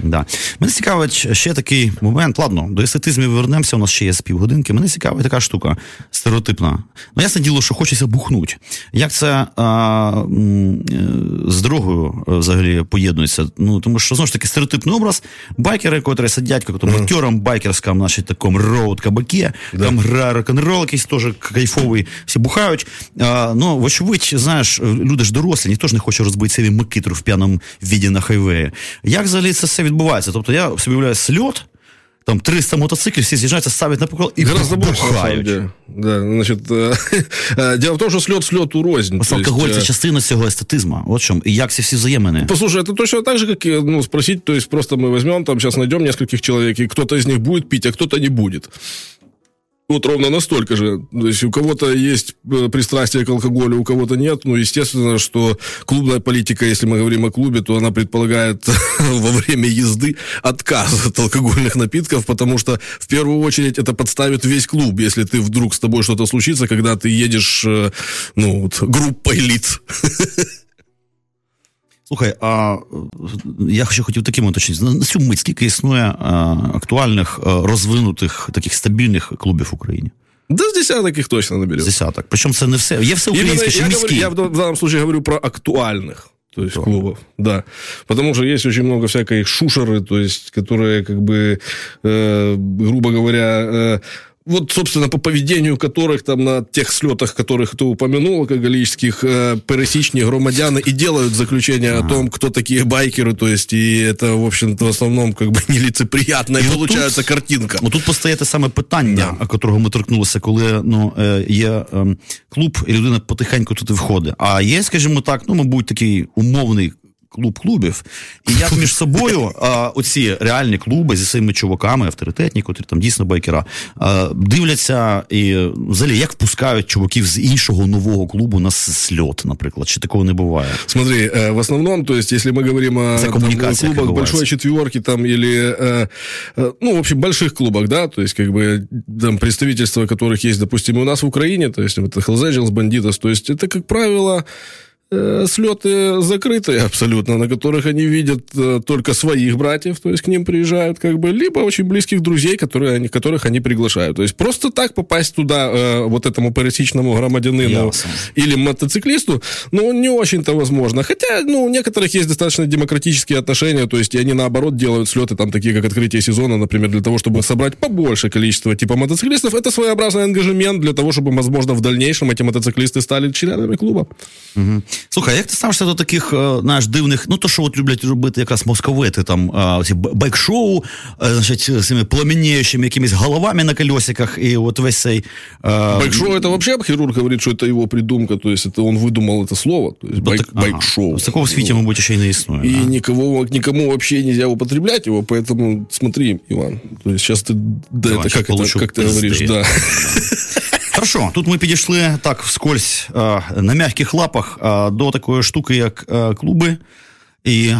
Да. Мене цікавить ще такий момент. Ладно, до естетизмів вернемося, у нас ще є з півгодинки. Мене цікавить така штука стереотипна. Ну, ясне діло, що хочеться бухнуть. Як це а, е, з дорогою е, взагалі поєднується? Ну, тому що знову ж таки стереотипний образ байкери, котрі сидять як актером байкерському, значить, такому роуд кабаке, там грає рок-н-рол якийсь теж кайфовий, всі бухають. А, ну, вочевидь, знаєш, люди ж дорослі, ніхто ж не хоче розбити собі микитру в п'яному віді на хайвеї. Як взагалі це все відбувається? Тобто я собі уявляю сльот, там 300 мотоциклів, всі з'їжджаються, ставлять на покол і Гораздо больше, на самом бухають. деле. Да, значит, э, э, дело в том, что слет слету рознь. Ось То есть, алкоголь э, це частина цього естетизму. От чому. І як ці всі взаємини. Послушай, это точно так же, как и, ну, спросить, то есть просто мы возьмем, там сейчас найдем нескольких человек, и кто-то из них будет пить, а кто-то не будет. Вот ровно настолько же. То есть у кого-то есть э, пристрастие к алкоголю, у кого-то нет. Ну, естественно, что клубная политика, если мы говорим о клубе, то она предполагает во время езды отказ от алкогольных напитков, потому что в первую очередь это подставит весь клуб, если ты вдруг с тобой что-то случится, когда ты едешь, э, ну, вот, группой лиц. Слухай, а е, я ще хотів таким уточнити. На на цю мить скільки існує е, актуальних, е, розвинутих, таких стабільних клубів в Україні? Да с десяток их точно З наберет. десяток. Причому це не все. Є все Именно українське, ще я, міські. говорю, я в в данном случае говорю про актуальных. То есть клубов, да. Потому что есть очень много всякой шушеры, то есть, которые, как бы, э, грубо говоря, э, вот, собственно, по поведению которых там на тех слетах, которых ты упомянул, алкоголических, э, пересечные громадяны и делают заключение о том, кто такие байкеры, то есть, и это, в общем-то, в основном, как бы, нелицеприятная І получается отут- картинка. Отут постає те саме питання, котрого ми торкнулися, коли ну, е, є ем, клуб, і людина потихеньку туди входить. А є, скажімо так, ну, мабуть, такий умовний. Клуб клубів, і як між собою а, оці реальні клуби зі своїми чуваками, авторитетні, котрі там дійсно байкера, а, дивляться і е, взагалі як впускають чуваків з іншого нового клубу на с- сльот, наприклад, чи такого не буває? Смотри, э, в основном, то есть, если мы говорим о За там, коммуникация, как клубах бывает. большой четверки там или, э, э, ну, в общем, больших клубах, да, то есть, как бы, там, представительства которых есть, допустим, и у нас в Украине, то есть, вот Hells Angels, Banditos, то есть, это, как правило, э, слеты закрытые абсолютно, на которых они видят э, только своих братьев, то есть к ним приезжают, как бы, либо очень близких друзей, которые они, которых они приглашают. То есть просто так попасть туда, э, вот этому пересечному громадянину Ясно. или мотоциклисту, ну, не очень-то возможно. Хотя, ну, у некоторых есть достаточно демократические отношения, то есть они, наоборот, делают слеты, там, такие, как открытие сезона, например, для того, чтобы собрать побольше количество типа мотоциклистов. Это своеобразный ангажемент для того, чтобы, возможно, в дальнейшем эти мотоциклисты стали членами клуба. Слухай, як ти ставишся до таких, е, знаєш, дивних, ну то, що от люблять робити якраз московити, там е, ці б- байк-шоу, е, значить, з цими пламеніючими якимись головами на колесиках, і от весь цей. е, Байк-шоу это вообще хирург говорит, что это его придумка, то есть это он выдумал это слово, то есть ну, байк, так- ага. байк-шоу. З такого в світі, мабуть, ще й не існує. И да? никого, никому вообще нельзя употреблять его, поэтому смотри, Иван, то есть сейчас ты, да, Давай, это, щас как, это, получу как ты пизды. говоришь, да. Хорошо, тут ми підійшли так вскользь е, на м'яких лапах е, до такої штуки, як е, клуби. І е,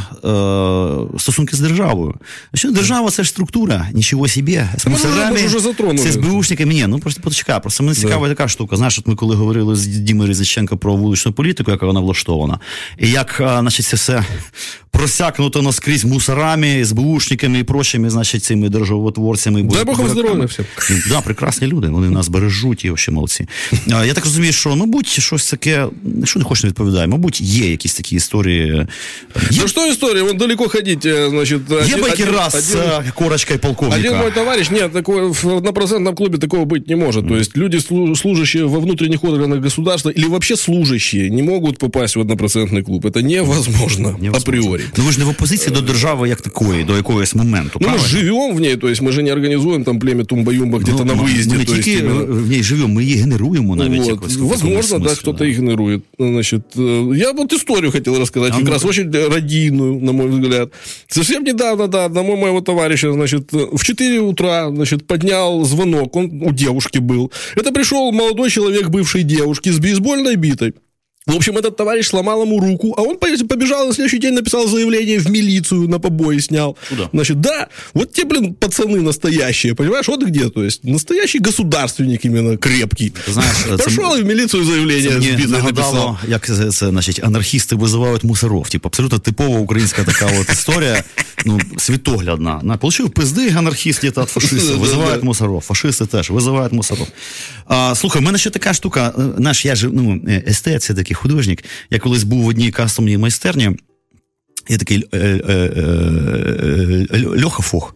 стосунки з державою. Що держава це ж структура, нічого собі. З мусорами, вже затронули. з СБУшниками. Ні, ну просто почекай. Просто мене цікава така штука. Знаєш, от ми коли говорили з Дімою Різиченко про вуличну політику, яка вона влаштована, і як, е, значить, це все просякнуто наскрізь мусорами, СБУшниками і прочими, значить, цими державотворцями. Дай Бог вам здоров'я всім. Ну, Да, прекрасні люди, вони нас бережуть і вообще молодці. Я так розумію, що, мабуть, щось таке, що не хочеш не відповідає, мабуть, є якісь такі історії. Є, Ну что история? Вон далеко ходить, э, значит... є один- байкер один- раз з один- е, корочкою полковника. Один мой товарищ, нет, такое, в однопроцентном клубе такого быть не может. То есть люди, слу- служащие во внутренних органах государства или вообще служащие, не могут попасть в однопроцентный клуб. Это невозможно, Невозможно. априори. Ну ви ж не в опозиції до держави як такої, до якогось моменту. Ну, мы правильно? живем в ней, то есть мы же не организуем там племя Тумба-Юмба где-то Ну, на ми- выезде. Ми не то есть тільки именно- е, в ній живемо, ми її генеруємо навіть Вот. якось. в Возможно, якомусь да, смислі, кто-то игнорует. Значит, э, я вот историю хотел рассказать. А как ну-ка. раз очень пародийную, на мой взгляд. Совсем недавно, да, одному моего товарища, значит, в 4 утра, значит, поднял звонок, он у девушки был. Это пришел молодой человек бывшей девушки с бейсбольной битой. В общем, этот товарищ сломал ему руку, а он по- побежал на следующий день, написал заявление в милицию, на побои снял. Куда? Значит, да, вот те, блин, пацаны настоящие, понимаешь, вот где, то есть, настоящий государственник именно крепкий. Ти знаєш, це- Пошел и в милицию заявление Це с мені битой написал. нагадало, як це, це значить, анархісти визивають мусоров. Типу, абсолютно типова українська така от історія, ну, світоглядна. На, получив пизди анархіст где-то від фашистів, визивають мусоров. Фашисти теж визивають мусоров. А, слухай, в мене ще така штука, е, знаєш, я ж ну, е, естет, це такий художник. Я колись був в одній кастомній майстерні. Є такий е, е, е, Льоха Фох,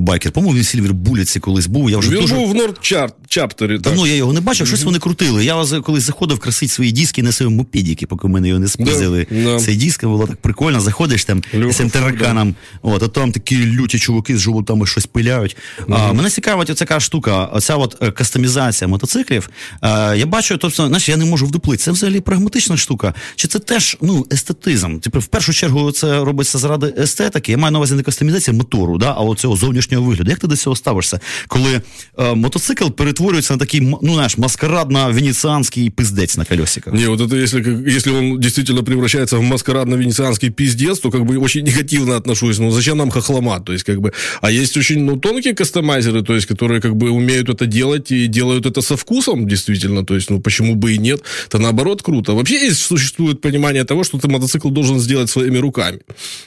байкер. По-моєму, він Сільвер Буліці колись був. Я вже Він дуже... був в Норд-чаптері. Давно я його не бачив, щось вони крутили. Я колись заходив красити свої диски на своєму мопедіки, поки мене його не спіздили. Да, да. Цей диск було так прикольно. Заходиш там з цим тараканом, от, а там такі люті чуваки з животами щось пиляють. А, мене цікавить оця штука, оця от кастомізація мотоциклів. А, я бачу, тобто, знаєш, я не можу вдуплити. Це взагалі прагматична штука. Чи це теж ну, естетизм? Типу, в першу чергу це робиться заради естетики. Я маю на увазі не кастомізація мотору, да, а от цього зовнішнього вигляду. Як ти до цього ставишся? Коли е, мотоцикл перетворюється на такий, м- ну знаєш, маскарадно-венеціанський пиздець на колесиках. Не, вот это если, как- если он действительно превращается в маскарадно-венецианский пиздец, то как бы очень негативно отношусь. Ну, зачем нам хохлома? То есть, как бы... А есть очень ну, тонкие кастомайзеры, то есть, которые как бы умеют это делать и делают это со вкусом, действительно. То есть, ну, почему бы и нет? Это наоборот круто. Вообще есть, существует понимание того, что ты мотоцикл должен сделать своими руками.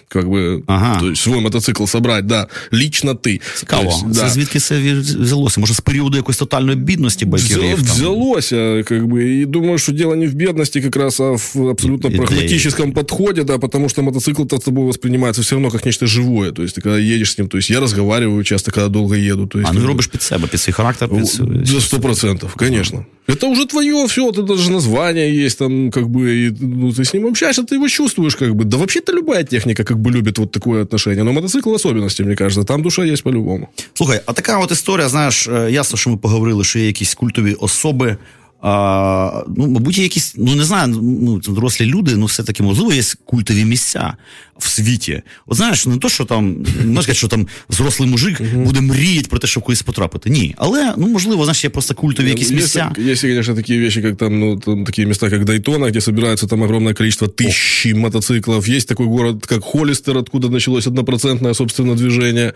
Как бы... Ага. То есть, свой мотоцикл собрать, да. Лично ты. Цікаво. То есть, Це да. звідки це ві- взялося? Може, з періоду якоїсь тотальної бідності байкерів? Взя- там? взялось, а, как бы, и думаю, что дело не в бедности как раз, а в абсолютно Идеи. прагматическом подходе, да, потому что мотоцикл-то с тобой воспринимается все равно как нечто живое, то есть ты когда едешь с ним, то есть я разговариваю часто, когда долго еду, то есть... А ну і как бы, робиш під себе, під свій характер, під свій- за сто процентов, конечно. Это уже твое, все, это даже название есть там, как бы, и, ну, ты с ним общаешься, ты его чувствуешь, как бы. Да вообще-то любая техника, как бы, любит вот такое отношение, но мотоцикл в особенности, мне кажется, там душа есть по-любому. Слухай, а така от історія, знаєш, е, ясно, що ми поговорили, що є якісь культові особи. А, ну, мабуть, є якісь, ну не знаю, ну, це дорослі люди, ну все-таки, можливо, є культові місця в світі. От знаєш, не то, що там, не можна сказати, що там взрослий мужик буде мріяти про те, щоб кудись потрапити. Ні. Але, ну, можливо, знаєш, є просто культові якісь Есть, місця. есть, конечно, такие вещи, как там, ну, там такие места, как Дайтона, где собирается там огромное количество тысяч мотоциклов. Есть такой город, как Холлистер, откуда началось однопроцентное, собственно, движение.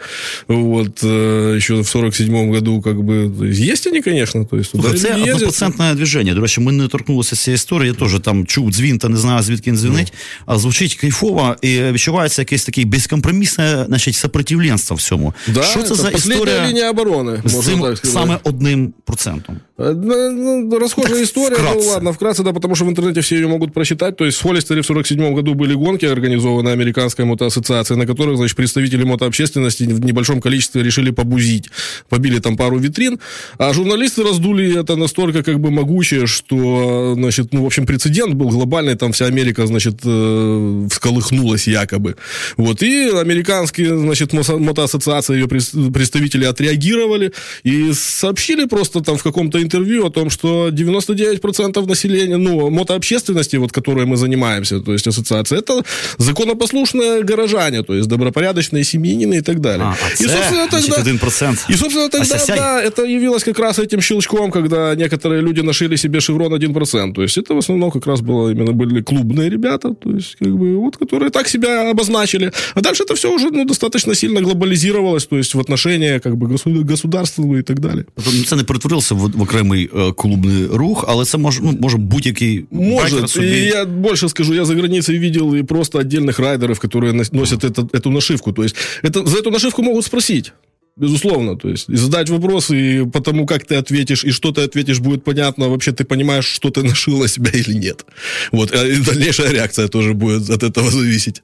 Вот, э, еще в 47 году, как бы, то есть, есть они, конечно, то есть, туда Слухай, це люди ездят. однопроцентне движення. До речі, ми не торкнулися цієї історії. Я теж там чув дзвін та не знаю, звідки він дзвінить. А звучить кайфово і відчувається якесь таке безкомпромісне значить, сопротивленство всьому. Да, Що це это за последняя історія линия обороны, з можно цим так сказать. саме одним процентом? Э, ну, ну, Расхожая Так история, вкратце. ну ладно, вкратце, да, потому что в интернете все ее могут прочитать. То есть в Холлистере в 47 году были гонки, организованные Американской мотоассоциацией, на которых, значит, представители мотообщественности в небольшом количестве решили побузить. Побили там пару витрин, а журналисты раздули это настолько как бы могучее, что, значит, ну, в общем, прецедент был глобальный, там вся Америка, значит, э, всколыхнулась якобы. Вот, и американские, значит, мото- мотоассоциации, ее представители отреагировали и сообщили просто там в каком-то интервью о том, что 99% населения, ну, мотообщественности, вот, которой мы занимаемся, то есть ассоциация, это законопослушные горожане, то есть добропорядочные семьянины и так далее. А, а и, собственно, значить, тогда... 1%. И, собственно, тогда, да, это явилось как раз этим щелчком, когда некоторые люди нашили себе шеврон 1%. То есть это в основном как раз было именно были клубные ребята, то есть как бы вот, которые так себя обозначили. А дальше это все уже ну, достаточно сильно глобализировалось, то есть в отношении как бы госу- государства и так далее. Тобто це не перетворилося в, в окремий е, клубний рух, але це може, ну, може будь-який Может, собі. и я больше скажу, я за границей видел и просто отдельных райдеров, которые нос- носят это- эту нашивку. То есть это, за эту нашивку могут спросить. Безусловно, то есть задать вопрос, и потому как ты ответишь, и что ты ответишь, будет понятно, вообще ты понимаешь, что ты нашил на себя или нет. Вот, а и дальнейшая реакция тоже будет от этого зависеть.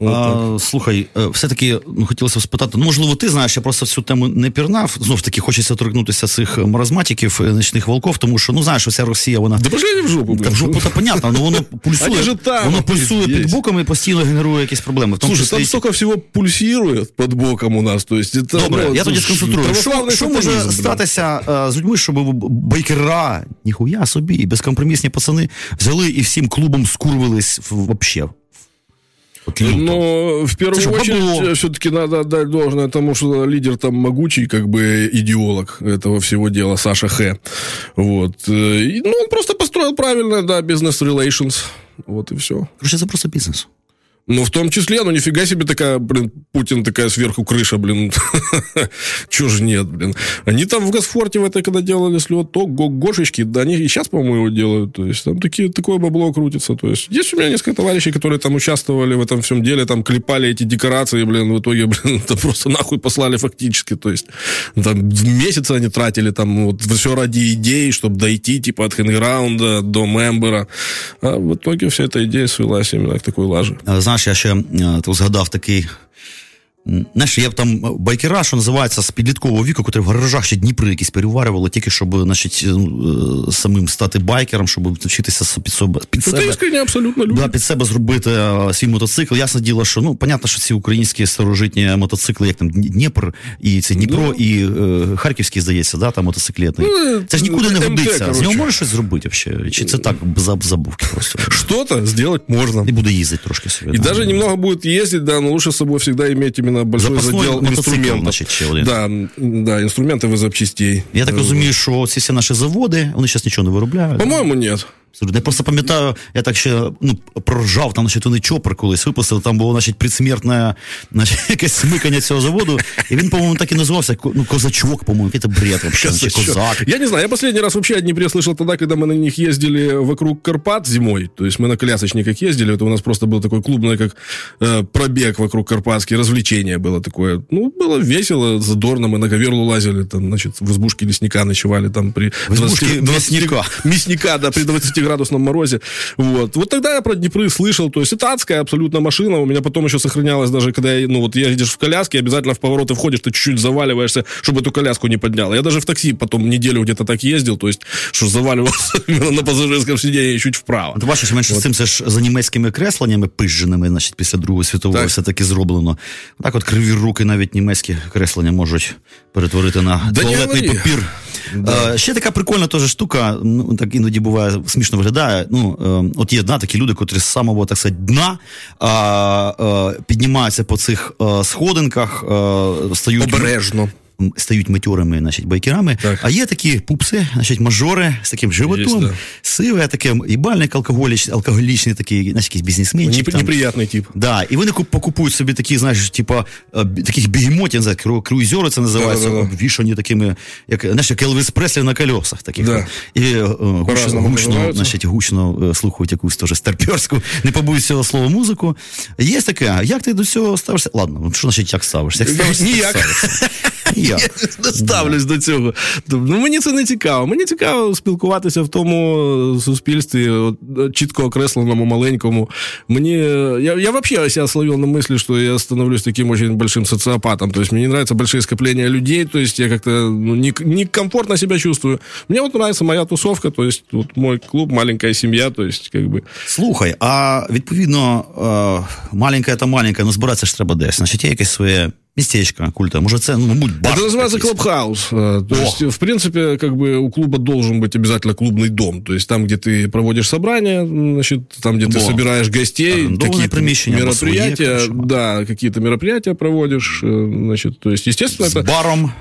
Вот. А, слухай, е, все-таки ну, хотілося б спитати, ну, можливо, ти знаєш, я просто в цю тему не пірнав. Знов таки, хочеться торкнутися цих маразматиків, е, нічних волков, тому що, ну, знаєш, вся Росія, вона. Да пошли в жопу. Та в жопу то понятно, але воно пульсує, там, воно пульсує є. під боком і постійно генерує якісь проблеми. В тому Слушай, там столько всего пульсирует под боком у нас, то есть это... Добре, ну, я тоді сконцентрую. Що, що може статися е, з людьми, щоб байкера, ніхуя собі, безкомпромісні пацани взяли і всім клубом скурвились в- люто. Но в первую Это же очередь бабло. все-таки надо отдать должное тому, что лидер там могучий, как бы идеолог этого всего дела, Саша Х. Вот. Э, и, Ну, он просто построил правильно, да, бизнес relations. Вот и все. Короче, це просто бізнес. Ну, в том числе, ну, нифига себе такая, блин, Путин такая сверху крыша, блин. Чего ж нет, блин. Они там в Газфорте в этой, когда делали слет, то го- Гошечки, да, они и сейчас, по-моему, его делают. То есть, там такие, такое бабло крутится. То есть, есть у меня несколько товарищей, которые там участвовали в этом всем деле, там клепали эти декорации, блин, в итоге, блин, это просто нахуй послали фактически. То есть, там месяцы они тратили, там, вот, все ради идеи, чтобы дойти, типа, от хенграунда до мембера. А в итоге вся эта идея свелась именно к такой лаже. Е, Знаєш, я ще тут згадав такий. Знаєш, є там байкера, що називається з підліткового віку, котрі в гаражах ще Дніпри якісь переварювали, тільки щоб значить, ну, е, самим стати байкером, щоб вчитися с- під себе. Під Это себе. искренне абсолютно. Да, під себе зробити е, свій мотоцикл. Ясне діло, що ну понятно, що ці українські старожитні мотоцикли, як там Дніпр, і це Дніпро, і е, Харківський, здається, да, там мотоциклетний. Ну, це ж нікуди не годиться. З нього можеш щось зробити взагалі? Чи це так заб- забувки просто? Что-то сделать можно. І буде їздити трошки собі. Да. даже немного будет ездить, да, но лучше с собой всегда иметь именно большой Запасной задел мотоцикл, инструментов. значит, ще один. Да, м, да, инструменты из запчастей. Я так розумію, що ці всі наші заводи, вони зараз нічого не виробляють. По-моему, нет. Абсолютно. Я просто пам'ятаю, я так ще ну, проржав, там, значить, вони чопер колись випустили, там було, значить, предсмертне значить, якесь смикання цього заводу, і він, по-моєму, так і називався, ко- ну, козачок, по-моєму, який то бред вообще, чи козак. Я не знаю, я последний раз вообще о Днепре слышал тогда, когда мы на них ездили вокруг Карпат зимой. То есть мы на колясочниках ездили. Это у нас просто был такой клубный, как э, пробег вокруг Карпатский, развлечение было такое. Ну, было весело, задорно. Мы на Говерлу лазили, там, значит, в избушке лесника ночевали там при... В избушке 20 мясника. мясника, да, при 20-градусном морозе. Вот. Вот тогда я про Днепры слышал. То есть это адская абсолютно машина. У меня потом еще сохранялось даже, когда, я, ну, вот едешь в коляске, обязательно в повороты входишь, ты чуть-чуть заваливаешься, чтобы эту коляску не подняла. Я даже в такси потом неделю где-то так ездил, то есть, что заваливался именно на пассажирском сиденье чуть вправо. Ти бачиш, менше з цим це ж за німецькими кресленнями пижженими, значить, після Другої світової Так. все-таки зроблено. Так от криві руки навіть німецькі креслення можуть перетворити на Да не туалетний говори. папір. Е, ще така прикольна теж штука, ну, так іноді буває смішно виглядає. Ну, е, от є да, такі люди, котрі з самого так сказати, дна е, е, піднімаються по цих е, сходинках, е, стають Обережно. Стають матьорими, значить, байкерами. Так. А є такі пупси, значить, мажори з таким животом, да. сиве, таке їбальник алкоголіч, алкоголічний такий, значить, якийсь бізнесменчик. Неп- там. неприятный тип. Да, і вони куп- покупують собі такі, знаєш, типа, е, таких бігемотів, знаю, кру- круїзери це називається, Да-да-да. обвішані такими, як, знаєш, як Елвіс Преслі на колесах таких. Да. І е, гучно, гучно, значить, гучно е, слухають якусь теж старперську, не побоюсь цього слова, музику. Є таке, як ти до цього ставишся? Ладно, ну що значить, як ставишся? Як ставишся, так Ніяк. ставишся. Ніяк. Не ставлюсь до цього. Ну, мені це не цікаво. Мені цікаво спілкуватися в тому суспільстві, от, чітко окресленому, маленькому. Мені, я, я вообще себя словил на мысли, что я становлюсь таким очень большим социопатом. То есть мне не нравятся большие скопления людей, то есть я как-то ну, не, некомфортно себя чувствую. Мне вот нравится моя тусовка, то есть вот мой клуб, маленькая семья, то есть как бы... Слухай, а відповідно, е, маленька та маленька, ну збиратися ж треба десь. Значить, є якесь своє містечко культа. Може, це, ну, мабуть, бар. Это называется якийсь. клубхаус. Э, То О. есть, в принципе, как бы у клуба должен быть обязательно клубный дом. То есть там, где ты проводишь собрания, значит, там, где ты Во. собираешь гостей, Арендованное какие-то приміщення, або своє, мероприятия, конечно. да, какие-то мероприятия проводишь, э, значит, то есть, естественно, З это баром,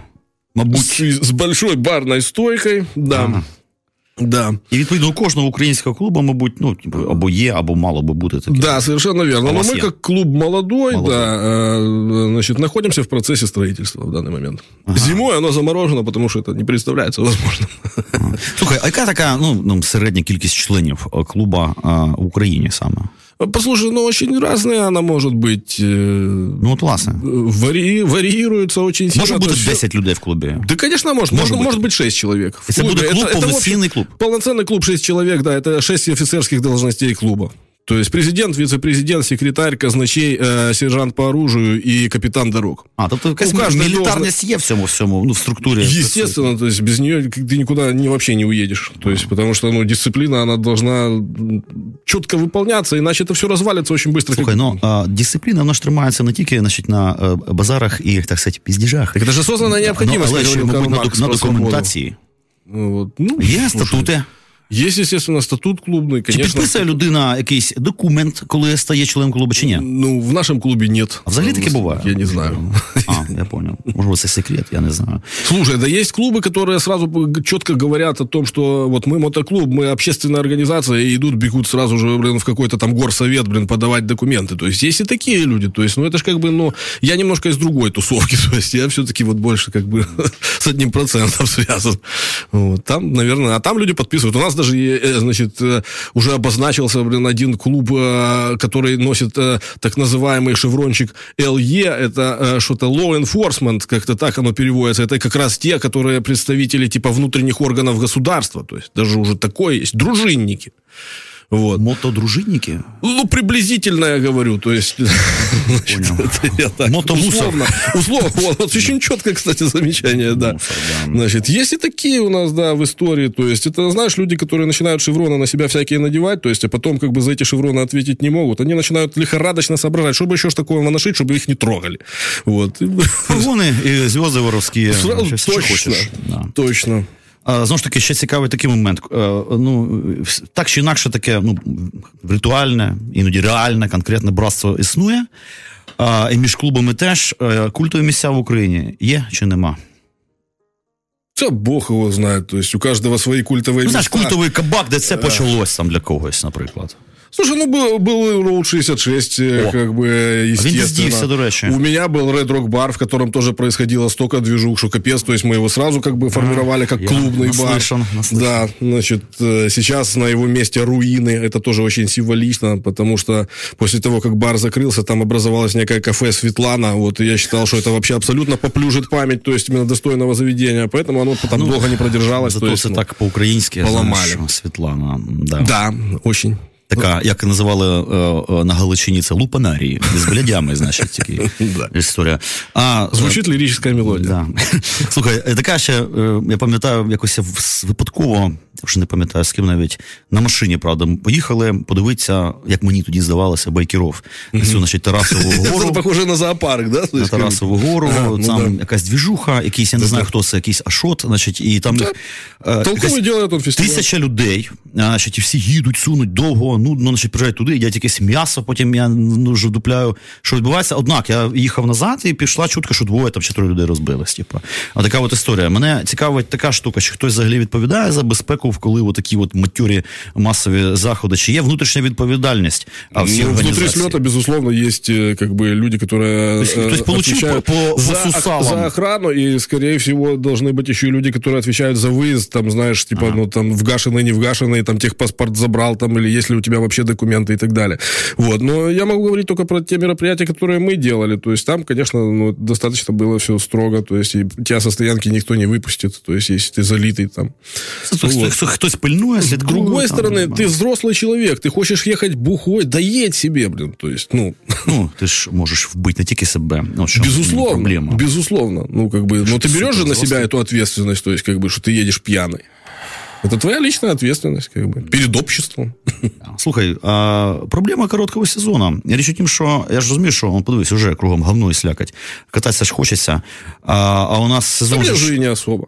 мабуть. с, с большой барной стойкой, да, Ага. да. І відповідно у кожного українського клубу, мабуть, ну, типу, або є, або мало би бути таке. Да, совершенно верно. А у Но вас мы, я? как клуб молодой, Молодой. да, э, значит, находимся в процессе строительства в данный момент. Зимой оно заморожено, потому что это не представляется возможным. Слухай, а яка така ну, ну, середня кількість членів е, клуба е, в Україні саме? Послушай, ну очень разная она может быть. э, Ну, от власне. вари- варьируется очень сильно. Може бути есть 10 людей в клубі. Да, конечно, может. Может, быть. может быть 6 человек. В Это клубе. будет клуб, общем, полноценный клуб. Полноценный клуб 6 человек, да, это 6 офицерских должностей клуба. То есть президент, вице-президент, секретарь, казначей, э, сержант по оружию и капитан дорог. А, тобто якась У кожної мілітарність є в цьому всьому, ну, в структурі. Естественно, то есть без нее ты никуда не, вообще не уедешь. То есть, потому что ну, дисциплина, она должна м, четко выполняться, иначе это все развалится очень быстро. Слухай, ну а, дисципліна вона ж тримається не тільки значить, на е, базарах і, так сказати, піздіжах. Так это же осознанная Ну, необходимость, але как ще, говорил мабуть, Карл на, Маркс на про свободу. документації. Ну, вот. Ну, Є слушай, статути. Есть, естественно, статут клубный, Чи конечно. підписує людина якийсь документ, коли стає членом клубу, чи ні? Ну, в нашем клубе нет. А взагалі таке буває? Я не знаю. А, я понял. Можливо, це секрет, я не знаю. Слушай, да есть клубы, которые сразу четко говорят о том, что вот мы мотоклуб, мы общественная организация, и идут, бегут сразу же, блин, в какой-то там горсовет, блин, подавать документы. То есть есть и такие люди. То есть, ну, это же как бы, ну, я немножко из другой тусовки. То есть я все-таки вот больше как бы с одним процентом связан. Вот, там, наверное, а там люди подписывают. У нас даже, э, значит, э, уже обозначился, блин, один клуб, э, который носит так называемый шеврончик LE, это что-то law enforcement, как-то так оно переводится. Это как раз те, которые представители типа внутренних органов государства. То есть даже уже такое есть. Дружинники. Вот. Мотодружинники? Ну, приблизительно я говорю, то есть... Мотомусор. Условно. Вот, очень четко, кстати, замечание, да. Значит, есть и такие у нас, да, в истории. То есть, это, знаешь, люди, которые начинают шевроны на себя всякие надевать, то есть, а потом как бы за эти шевроны ответить не могут. Они начинают лихорадочно соображать, чтобы еще ж такого нашить, чтобы их не трогали. Вот. И- зв'язки воровські. Сразу Все, що точно. Точно. Знову ж таки, ще цікавий такий момент. Е, Ну, так чи інакше таке ну, ритуальне, іноді реальне, конкретне братство існує. А, і між клубами теж Е, культові місця в Україні є чи нема? Це Бог його знає. Тобто у кожного свої культові Ну, знаєш, культовий кабак, де це почалось там для когось, наприклад. Слушай, ну был, был Road 66, э, О. как бы, естественно. здівся, до речі. У меня был Red Rock бар, в котором тоже происходило столько движух, что капец. То есть мы его сразу как бы формировали как я клубный бар. наслышан, наслышан. Да, значит, э, сейчас на его месте руины. Это тоже очень символично, потому что после того, как бар закрылся, там образовалось некое кафе Светлана. Вот, и я считал, что это вообще абсолютно поплюжит память, то есть именно достойного заведения. Поэтому оно там долго не продержалось. Зато то есть, це ну, так по-українськи. поламали. знаєш, Світлана. Да. Да, очень. Така, як називали е, е, на Галичині, це лупанарії. З блядями, значить, такі Да. історія. А, е, Звучит лирическая мелодия. Да. Слухай, е, така ще, е, я пам'ятаю, якось я в- випадково, вже не пам'ятаю з ким навіть, на машині, правда, поїхали подивитися, як мені тоді здавалося, байкеров. На цю, значить, Тарасову Это гору. похоже на зоопарк, да? То На есть, как бы- Тарасову гору, Ага, ну там да. якась двіжуха, якийсь, я не знаю, хто це, якийсь Ашот, значить, і там їх, е, Толковый якась делает он фестиваль. Тисяча людей, а, значить, і всі їдуть, сунуть довго, нудно, значить, приїжджають туди, їдять якесь м'ясо, потім я ну, вже дупляю, що відбувається. Однак я їхав назад і пішла чутка, що двоє там чи троє людей розбились. Типу. А така от історія. Мене цікавить така штука, чи хтось взагалі відповідає за безпеку, коли от такі от матюрі масові заходи, чи є внутрішня відповідальність а всіх Ну, внутри організацій? слета, безусловно, есть э, как бы люди, которые То есть, э, то есть получил отвечают по- по- за, по сусалам. за охрану, и, скорее всего, должны быть еще и люди, которые отвечают за выезд, там, знаешь, типа, ну, там, вгашенный, не вгашенный, там, техпаспорт забрал, там, или есть ли у тебя вообще документы и так далее. Вот, но я могу говорить только про те мероприятия, которые мы делали, то есть там, конечно, ну, достаточно было все строго, то есть и тебя со стоянки никто не выпустит, то есть если ты залитый там. Хтось, Вот. хтось, хтось пильнує, С слідкує. другой там, стороны, ну, ты взрослый человек, ты хочешь ехать бухой, да едь себе, блин, то есть, ну, Ну, ти ж можеш вбити не тільки себе. Ну, що, Безусловно, Проблема. безусловно. Ну, как бы, но ты берешь же на взрослый. себя эту ответственность, то есть, как бы, что ты едешь пьяный. Это твоя личная ответственность, как бы, перед обществом. Слухай, а, проблема короткого сезону. Річ у тім, що я ж розумію, що он подивись, уже кругом говно і слякать. Кататися ж хочеться. А, а у нас Да сезон. мне же ж- же и не особо.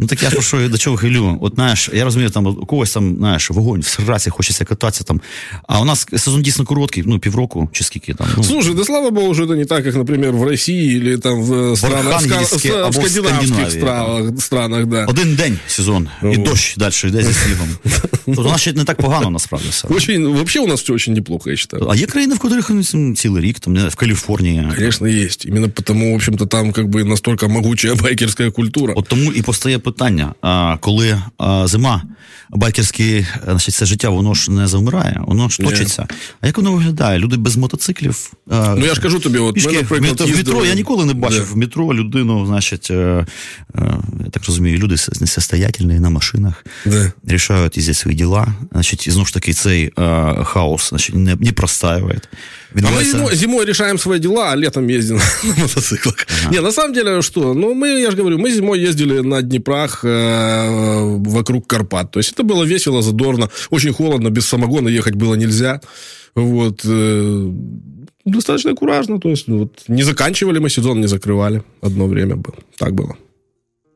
Ну так я ж про що до чого хилю. От знаєш, я розумію, там у когось там, знаєш, вогонь в сраці, хочеться кататися там. А у нас сезон дійсно короткий, ну, півроку чи скільки там. Ну, Слушай, да слава богу, что это не так, как, например, в России или там в, странах, в, Архангельске ска- в або в скандинавских Скандинавии, странах, странах, да. Один день сезон, і Вот. дощ далі йде зі снігом. Тобто у нас ще не так погано насправді все. Очень, вообще у нас все очень неплохо, я считаю. А є країни, в котрих ну, м, цілий рік, там, не знаю, в Каліфорнії. Конечно, есть. Именно потому, в общем-то, там как бы настолько могучая байкерская культура. От тому і постає питання: а, коли а, зима, байкерське, значить, це життя, воно ж не завмирає, воно ж Ні. точиться. А як воно виглядає? Люди без мотоциклів. а, Ну, я ж кажу тобі, от Пішки ми, наприклад, в метро їздили- я ніколи не бачив Да. в метро людину, значить, е, е, я так розумію, люди несостоятельні на машинах, Да. рішають їздять свої діла. Значить, і знову ж таки, цей е, хаос значить, не, не простаює. А мы зимой, зимой решаем свои дела, а летом ездим на мотоциклах. Не, на самом деле, что? Ну, мы, я же говорю, мы зимой ездили на Днепрох э, вокруг Карпат. То есть это было весело, задорно, очень холодно, без самогона ехать было нельзя. Вот. э, достаточно куражно. То есть, ну, вот, не заканчивали мы сезон, не закрывали. Одно время было. Так было.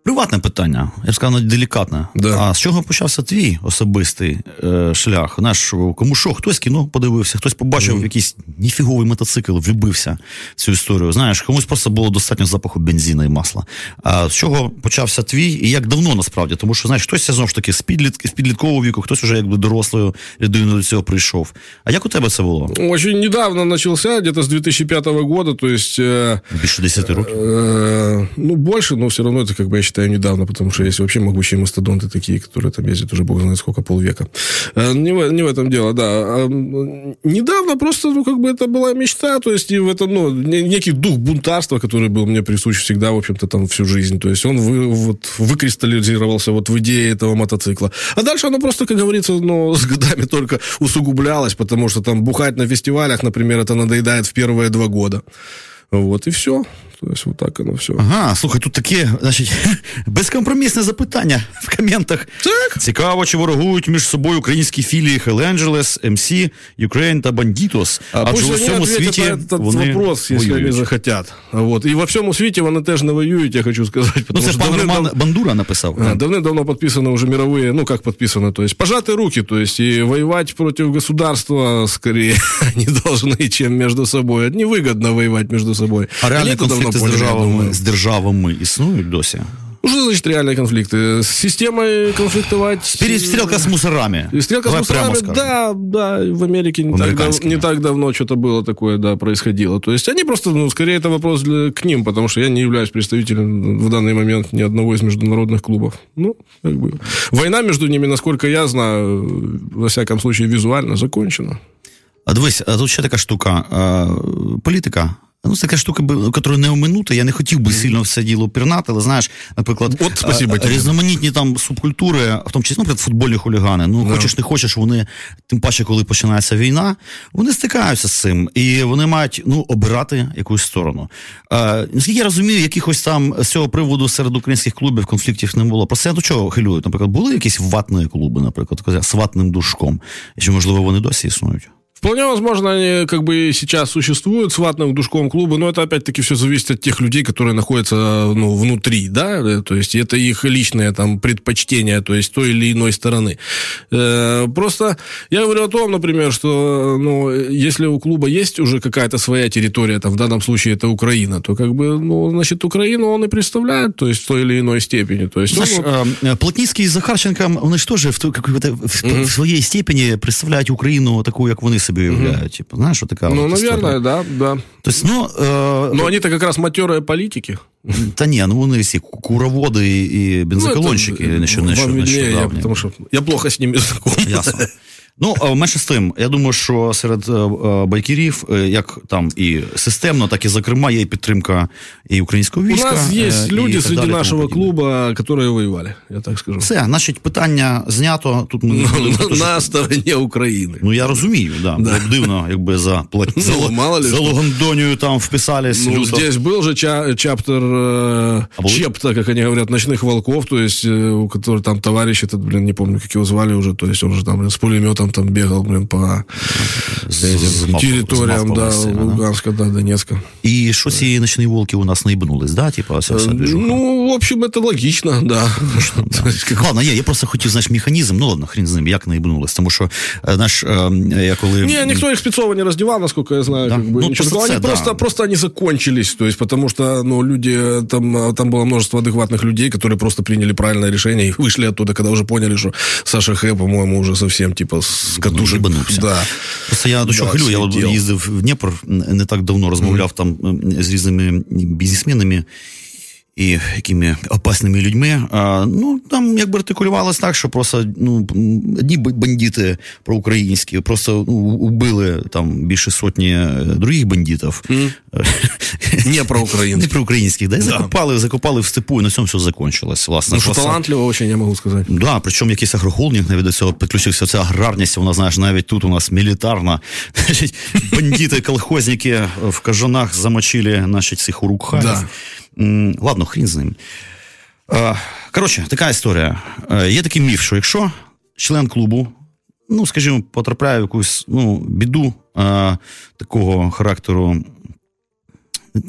Приватне питання, я б сказав, навіть делікатне. Да. А з чого почався твій особистий е, шлях? Знаєш, кому що, хтось кіно подивився, хтось побачив якийсь ніфіговий мотоцикл, влюбився в цю історію. Знаєш, комусь просто було достатньо запаху бензина і масла. А з чого почався твій і як давно насправді? Тому що знаєш, хтось знову ж таки з, підліт, з підліткового віку, хтось вже якби дорослою людиною до цього прийшов. А як у тебе це було? Очень недавно начался, где-то с 2005 года, то есть... э, Більше 10 років. э, ну, больше, но все равно это, как бы, я Считаю, недавно, потому что есть вообще могучие мастодонты такие, которые там ездят уже, бог знает сколько, полвека. Э, не, в, не в этом дело, да. А, недавно просто, ну, как бы, это была мечта, то есть, и в этом, ну, не- некий дух бунтарства, который был мне присущ всегда, в общем-то, там, всю жизнь. То есть, он вы, вот, выкристаллизировался вот в идее этого мотоцикла. А дальше оно просто, как говорится, ну, с годами только усугублялось, потому что там бухать на фестивалях, например, это надоедает в первые два года. Вот, и все. То есть, вот так оно все. Ага, слухай, тут таке, значить, безкомпромісне запитання в коментах. Так. Цікаво, чи ворогують між собою українські філії Hell Angeles, MC, Ukraine та Banditos. А Адже пусть у они всьому ответят світі на этот вони вопрос, если воюють. они захотят. Вот. И во всем свете вони теж не воюють, я хочу сказать. Ну, Потому це что ж пан давным-давно- Роман Бандура написав. А, Давным-давно подписаны уже мировые, ну как подписаны, то есть пожаты руки, то есть и воевать против государства скорее не должны, чем между собой. Это невыгодно воевать между собой. А Они реальні это давно конфлікти з поняли, я державами, думаю. з державами існують досі. Ну, что значит реальные конфликты? С системой конфликтовать... Перестрілка з мусорами. И Стрелка Давай с мусорами, прямо скажем. да, да, в Америке не, В так, дав- американскими. не так давно что-то было такое, да, происходило. То есть они просто, ну, скорее это вопрос для, к ним, потому что я не являюсь представителем в данный момент ни одного из международных клубов. Ну, как бы. Война между ними, насколько я знаю, во всяком случае, визуально закончена. А дивись, а тут ще така штука. е, Політика. Ну, це така штука, яку не оминути. Я не хотів би сильно в це діло пірнати, але знаєш, наприклад, От, спасибо е, різноманітні там субкультури, в тому числі, наприклад, футбольні хулігани. Ну, хочеш не хочеш, вони, тим паче, коли починається війна, вони стикаються з цим, і вони мають ну, обирати якусь сторону. Е, наскільки я розумію, якихось там з цього приводу серед українських клубів конфліктів не було. Просто я до чого хилюю? Наприклад, були якісь ватні клуби, наприклад, з ватним душком. Чи, можливо, вони досі існують? Вполне возможно, они как бы и сейчас существуют с ватным душком клуба, но это опять-таки все зависит от тех людей, которые находятся ну, внутри, да, э, то есть это их личное там предпочтение, то есть той или иной стороны. Э, Просто я говорю о том, например, что ну, если у клуба есть уже какая-то своя территория, там в данном случае это Украина, то как бы, ну, значит, Украину он и представляет, то есть в той или иной степени. То есть он Знаешь, вот- э, Плотницкий з Захарченком, вони ж теж в, ту- какой-то- в, в своїй степені представляють Україну таку, як вони собі уявляють. Типу, знаєш, що така ну, от історія. наверное, да, да. Тобто, ну, е, Но они-то как раз матерые политики. та ні, ну вони всі куроводи і бензоколончики, Ну, это, не що, вам не що, виднее, я, нещодавні. потому что я плохо с ними знаком. Ясно. Ну, а менше з тим, я думаю, що серед е, е, байкерів, е, як там і системно, так і зокрема, є і підтримка і українського У війська. нас е, есть і люди так среди далі, тому нашего подібне. клуба, которые воевали, я так скажу. Все, значить, питання знято. Тут ми не будемо На, дуже на стороне Украины. Ну, я розумію, да. Було б дивно, якби за, плат... Ну, за, Ло- мало ли за що. Логандонію там вписались. Ну, люто. здесь был же ча- чаптер, э, А был? чепта, как они говорят, ночных волков, то есть, э, у которого там товарищ этот, блин, не помню, как его звали уже, то есть он же там, блин, с пулеметом там бегал, блин, по З- з мавпами- территориям, з да, мавпами всіми, да. Луганска, да, Донецка. І що ці ночні волки у нас наїбнулись, да? Типа, вся, вся движуха? Ну, в общем, это логично, да. То есть, как- Ладно, є, я просто хотів, знаєш, механізм, ну ладно, хрін з ним, як наїбнулись, тому що, е, знаєш, е, я коли... Не, никто их спецово не раздевал, насколько я знаю. Да. Как бы, Ну, ничего просто такого. це, они да. просто, просто они закончились. То есть, потому что ну, люди, э, там, э, там было множество адекватных людей, которые просто приняли правильное решение и вышли оттуда, когда уже поняли, что Саша Х, по-моему, уже совсем типа с катушек. Ну, їбанувся. да. Просто я до чого Да, хилю, я от слетів. їздив в Дніпр не так давно, розмовляв там е, з різними бізнесменами І якими опасними людьми. А, ну, там якби артикулювалось так, що просто ну, одні бандити проукраїнські просто ну, убили там більше сотні е, других бандитів. Не про Украину. Не проукраїнських, да, і закопали, закопали в степу, і на цьому все закончилось. Власне, Ну, что Просто- талантливо очень, я могу сказать. Да, причому якийсь агрохолдинг навіть до цього підключився. Ця аграрність, вона, знаєш, навіть тут у нас мілітарна. Значить, бандити, колхозники в кажанах замочили, значить, цих урукхаїв. Да. Ладно, хрін з ним. Е, Коротше, така історія. Е, Є такий міф, що якщо член клубу, ну, скажімо, потрапляє в якусь ну, біду е, такого характеру,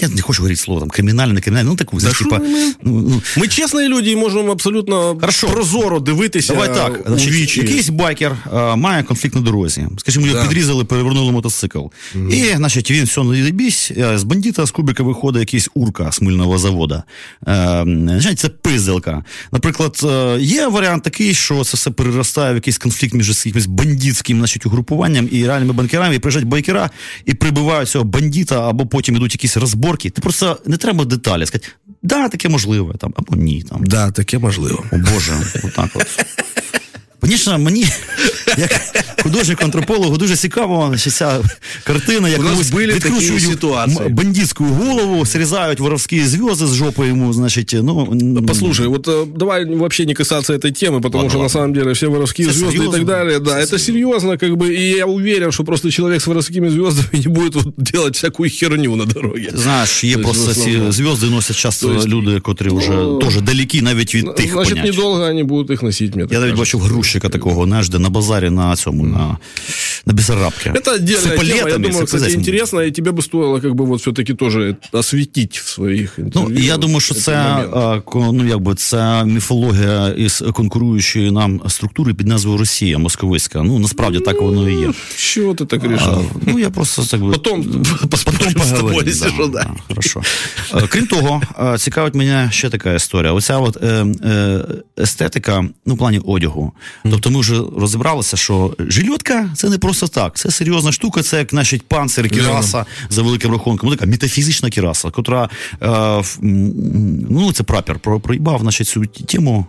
я не хочу говорити слово там кримінальне, не кримінальне, ну таку, знаєш, типа, ну, ну, Ми чесні люди і можемо абсолютно Хорошо. прозоро дивитися Давай так, у значить, вічі. якийсь байкер а, має конфлікт на дорозі. Скажімо, його Да. підрізали, перевернули мотоцикл. І, значить, він все не бісь, з бандита з кубика виходить якийсь урка з мильного завода. Е, значить, це пизделка. Наприклад, е, є варіант такий, що це все переростає в якийсь конфлікт між якимось бандитським значить, угрупуванням і реальними банкерами, і приїжджають байкера і прибивають цього бандита, або потім ідуть якісь розборки. Ти просто не треба деталі. Сказати, да, таке можливе, там, або ні. Там. Да, таке можливо. О Боже, отак от. Звісно, мені, як художнику антропологу, дуже цікаво що ця картина, як У нас комусь були такі відкручують ситуації. м- бандитську голову, срізають воровські зв'язки з жопи йому, значить, ну... м, Послушай, вот э, давай вообще не касаться этой темы, потому Ладно, что на ладно. самом деле все воровские Всё звезды и серьезно. так далее, да, Всё это серьезно, как бы, и я уверен, что просто человек с воровскими звездами не будет вот делать всякую херню на дороге. Ти Знаєш, є То есть, просто в ці основному. зв'язки носять часто То есть, люди, котрі вже ну, теж далекі навіть від тих Значит, понять. недолго они будут их носить, мне так Я навіть кажется. бачив грузчика такого, знаєш, де на базарі на цьому, на, на Бесарабці. Это отдельная З тема, я епалетами, думаю, з кстати, епалетами. интересно, и тебе бы стоило как бы вот все-таки тоже осветить в своих Ну, интервью. я думаю, що этот це, момент. а, ко- ну, якби, це міфологія із конкуруючої нам структури під назвою Росія московицька. Ну, насправді так воно і є. С чего ты так А, решил? ну, я просто так би... Потом Потім поспорим с тобой, поговоримо. если что, да. Хорошо. Е, Крім того, е, цікавить мене ще така історія. Оця от е, е, естетика, ну, в плані одягу. Тобто ми вже розібралися, що жильотка це не просто так. Це серйозна штука, це як значить панцир, кіраса за великим рахунком. Ну, така метафізична кіраса, котра е, в- м, ну, це прапір про- проїбав значить, цю тему.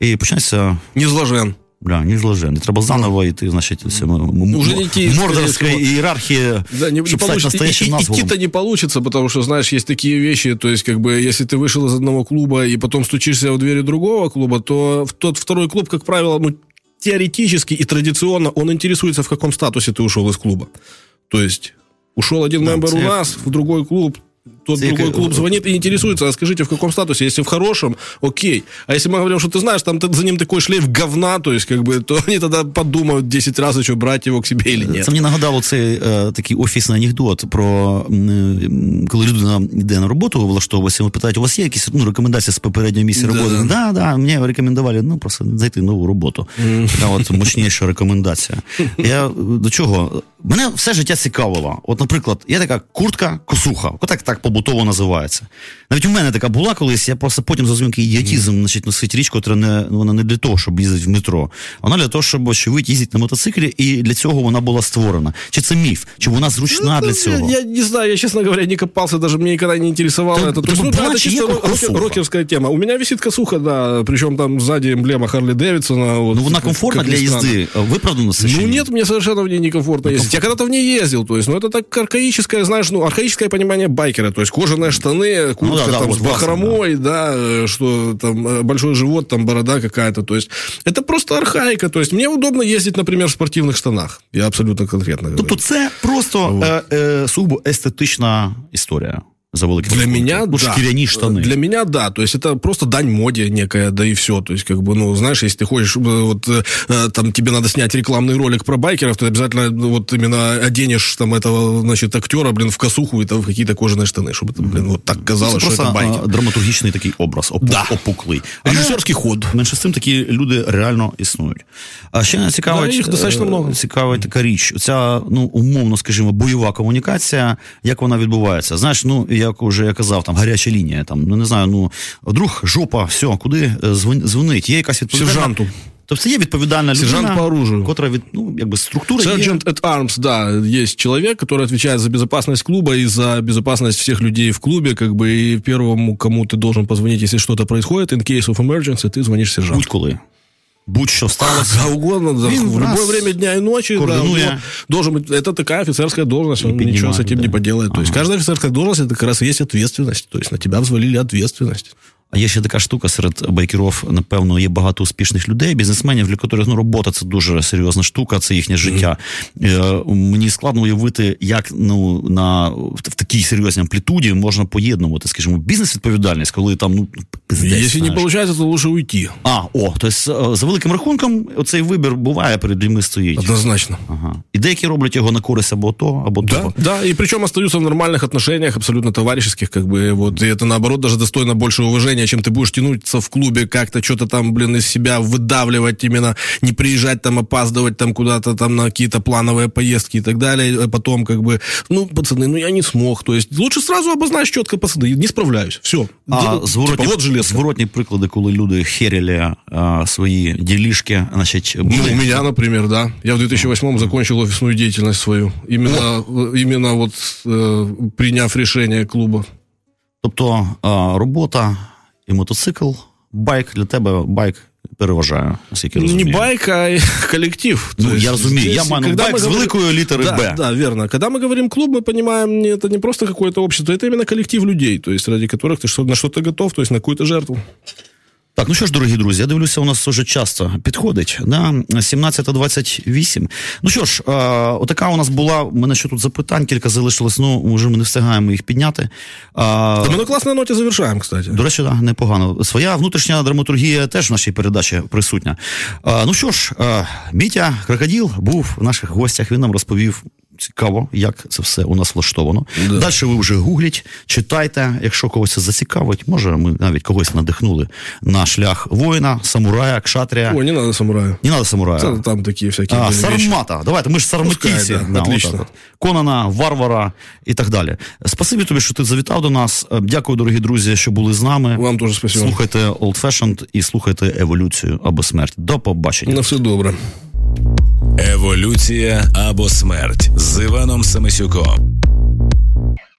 І почнеться Не зложен. Бля, не зложи. Не треба заново йти, значить, це м- м- Уже не ті, мордорська скорее всего. ієрархія, Да, не, не щоб стати получится. настоящим И- и- назвом. Идти-то не получится, потому что, знаешь, есть такие вещи, то есть, как бы, если ты вышел из одного клуба и потом стучишься в двери другого клуба, то в тот второй клуб, как правило, ну, теоретически и традиционно он интересуется, в каком статусе ты ушел из клуба. То есть, ушел один Да, мембер у нас в другой клуб, тот Це як- другой клуб звонит и интересуется, а скажите, в каком статусе? Если в хорошем, окей. А если мы говорим, что ты знаешь, там ты- за ним такой шлейф говна, то есть, как бы, то они тогда подумают 10 раз, что брать его к себе или нет. Це мені нагадало цей е, такий офісний анекдот про м, коли людина йде на роботу, влаштовується, йому питають, у вас є якісь ну, рекомендації з попереднього місця Да. роботи? Да, да, мені рекомендували ну, просто знайти нову роботу. Така от мощніша рекомендація. Я до чого? Мене все життя цікавило. От, наприклад, є така куртка косуха, отак так побутово називається. Навіть у мене така була колись, я просто потім зрозумів, який ідіотізм значить, носить річ, котра не, вона не для того, щоб їздити в метро. Вона для того, щоб очевидь їздити на мотоциклі, і для цього вона була створена. Чи це міф? Чи вона зручна для цього? Ну, Я, я не знаю, я, честно говоря, не копался, даже мне никогда не интересовало Да, это. То да есть, ну, была да, это чья чисто рок- косуха? рокерская тема. У меня висит косуха, да, причем там сзади эмблема Харли Дэвидсона. Вот, Ну вона как- комфортна как для ни странно. їзди. Виправдано це? чи Ну ні? нет, мне совершенно в ней некомфортно ездить. Я когда-то в ней ездил, то есть, ну это так архаическое, знаешь, ну архаическое понимание байкера, то есть кожаные штаны, куртка Ну да, да, там вот с бахромой, да. э, что там э, большой живот, там борода какая-то, то есть это просто архаика, то есть мне удобно ездить, например, в спортивных штанах, я абсолютно конкретно говорю. Тобто це просто е, е, сугубо естетична історія за великим Для рахунком. меня, Ну, да. шкіряні штани. Для меня, да. То есть, это просто дань моде некая, да и все. То есть, как бы, ну, знаешь, если ты хочешь, э, вот, э, там, тебе надо снять рекламный ролик про байкеров, ты обязательно, ну, вот, именно оденешь, там, этого, значит, актера, блин, в косуху и там в какие-то кожаные штаны, чтобы это, блин, вот так Це казалось, что просто это байкер. е, драматургічний такий образ, опу- Да. опуклий. Але Режисерский ход. Менше з тим такі люди реально існують. А ще мене цікавить, Да, їх достатньо е, много. цікавить така річ. Ця, ну, умовно, скажімо, бойова комунікація, як вона відбувається. Знаєш, ну, як уже я казав, там гаряча лінія, там, ну не знаю, ну, вдруг жопа, все, куди е, звон- дзвонить? Є якась відповідальна... Сержанту. Тобто є відповідальна Сержант людина, по оружию. котра від, ну, якби структура є. Sergeant at Arms, да, есть человек, который отвечает за безопасность клуба и за безопасность всех людей в клубе, как бы, и первому, кому ты должен позвонить, если что-то происходит, in case of emergency, ты звонишь сержанту. Будь-коли. Будь-що сталося. Да угодно, да, Блин, в любое время дня и ночи, да, координуя. вот, должен быть, это такая офицерская должность, он поднимает, ничего с этим да. не поделает. То есть Ага. каждая офицерская должность, это как раз и есть ответственность, то есть на тебя взвалили ответственность. Є ще така штука серед байкерів, напевно, є багато успішних людей, бізнесменів, для яких ну, робота це дуже серйозна штука, це їхнє життя. Mm-hmm. Мені складно уявити, як ну на в такій серйозній амплітуді можна поєднувати, скажімо, бізнес-відповідальність, коли там ну пиздець, Якщо не виходить, то лучше уйти. А, о, тобто за великим рахунком, оцей вибір буває перед людьми стоїть. Однозначно. Ага. І деякі роблять його на користь або то, або да, того. Да, и причем остаются в нормальных отношениях, абсолютно товарищеских, как бы, вот, и это, наоборот, даже достойно большего уважения, чем ты будешь тянуться в клубе, как-то что-то там, блин, из себя выдавливать именно, не приезжать там, опаздывать там куда-то там на какие-то плановые поездки и так далее, а потом, как бы, ну, пацаны, ну, я не смог, то есть, лучше сразу обозначь четко, пацаны, не справляюсь, все. А, зворотні, типа, вот железка. зворотні приклади, коли люди херили а, свої ділішки, значить, були... Ну, у меня, например, да, я в 2008 закончил офисную деятельность свою, именно, именно вот э, приняв решение клуба. Тобто робота і мотоцикл, байк для тебе байк переважає, наскільки розумію. Не байк, а коллектив. Ну, я разумею, я маю байк с говорим... великой литеры да, «Б». Да, верно. Когда мы говорим клуб, мы понимаем, это не просто какое-то общество, это именно коллектив людей, то есть ради которых ты на что-то готов, то есть на какую-то жертву. Так, ну що ж, дорогі друзі, я дивлюся, у нас вже часто підходить. Да? 17.28. Ну що ж, е, отака у нас була. У мене ще тут запитань, кілька залишилось, ну вже ми не встигаємо їх підняти. Е, Та ми на класній ноті завершаємо, кстати. До речі, да, непогано. Своя внутрішня драматургія теж в нашій передачі присутня. Е, ну що ж, е, Мітя Крокоділ був в наших гостях, він нам розповів цікаво, як це все у нас влаштовано. Да. Далі ви вже гугліть, читайте, якщо когось це зацікавить, може ми навіть когось надихнули на шлях воїна, самурая, кшатрія. О, не треба самурая. Не треба самурая. Це там такі всякі. А, сармата. Давайте, ми ж сарматійці. Да, отлично. Конана, варвара і так далі. Спасибі тобі, що ти завітав до нас. Дякую, дорогі друзі, що були з нами. Вам теж спасибо. Слухайте Old Fashioned і слухайте еволюцію або смерть. До побачення. На все добре. Еволюція або смерть з Іваном Самисюком.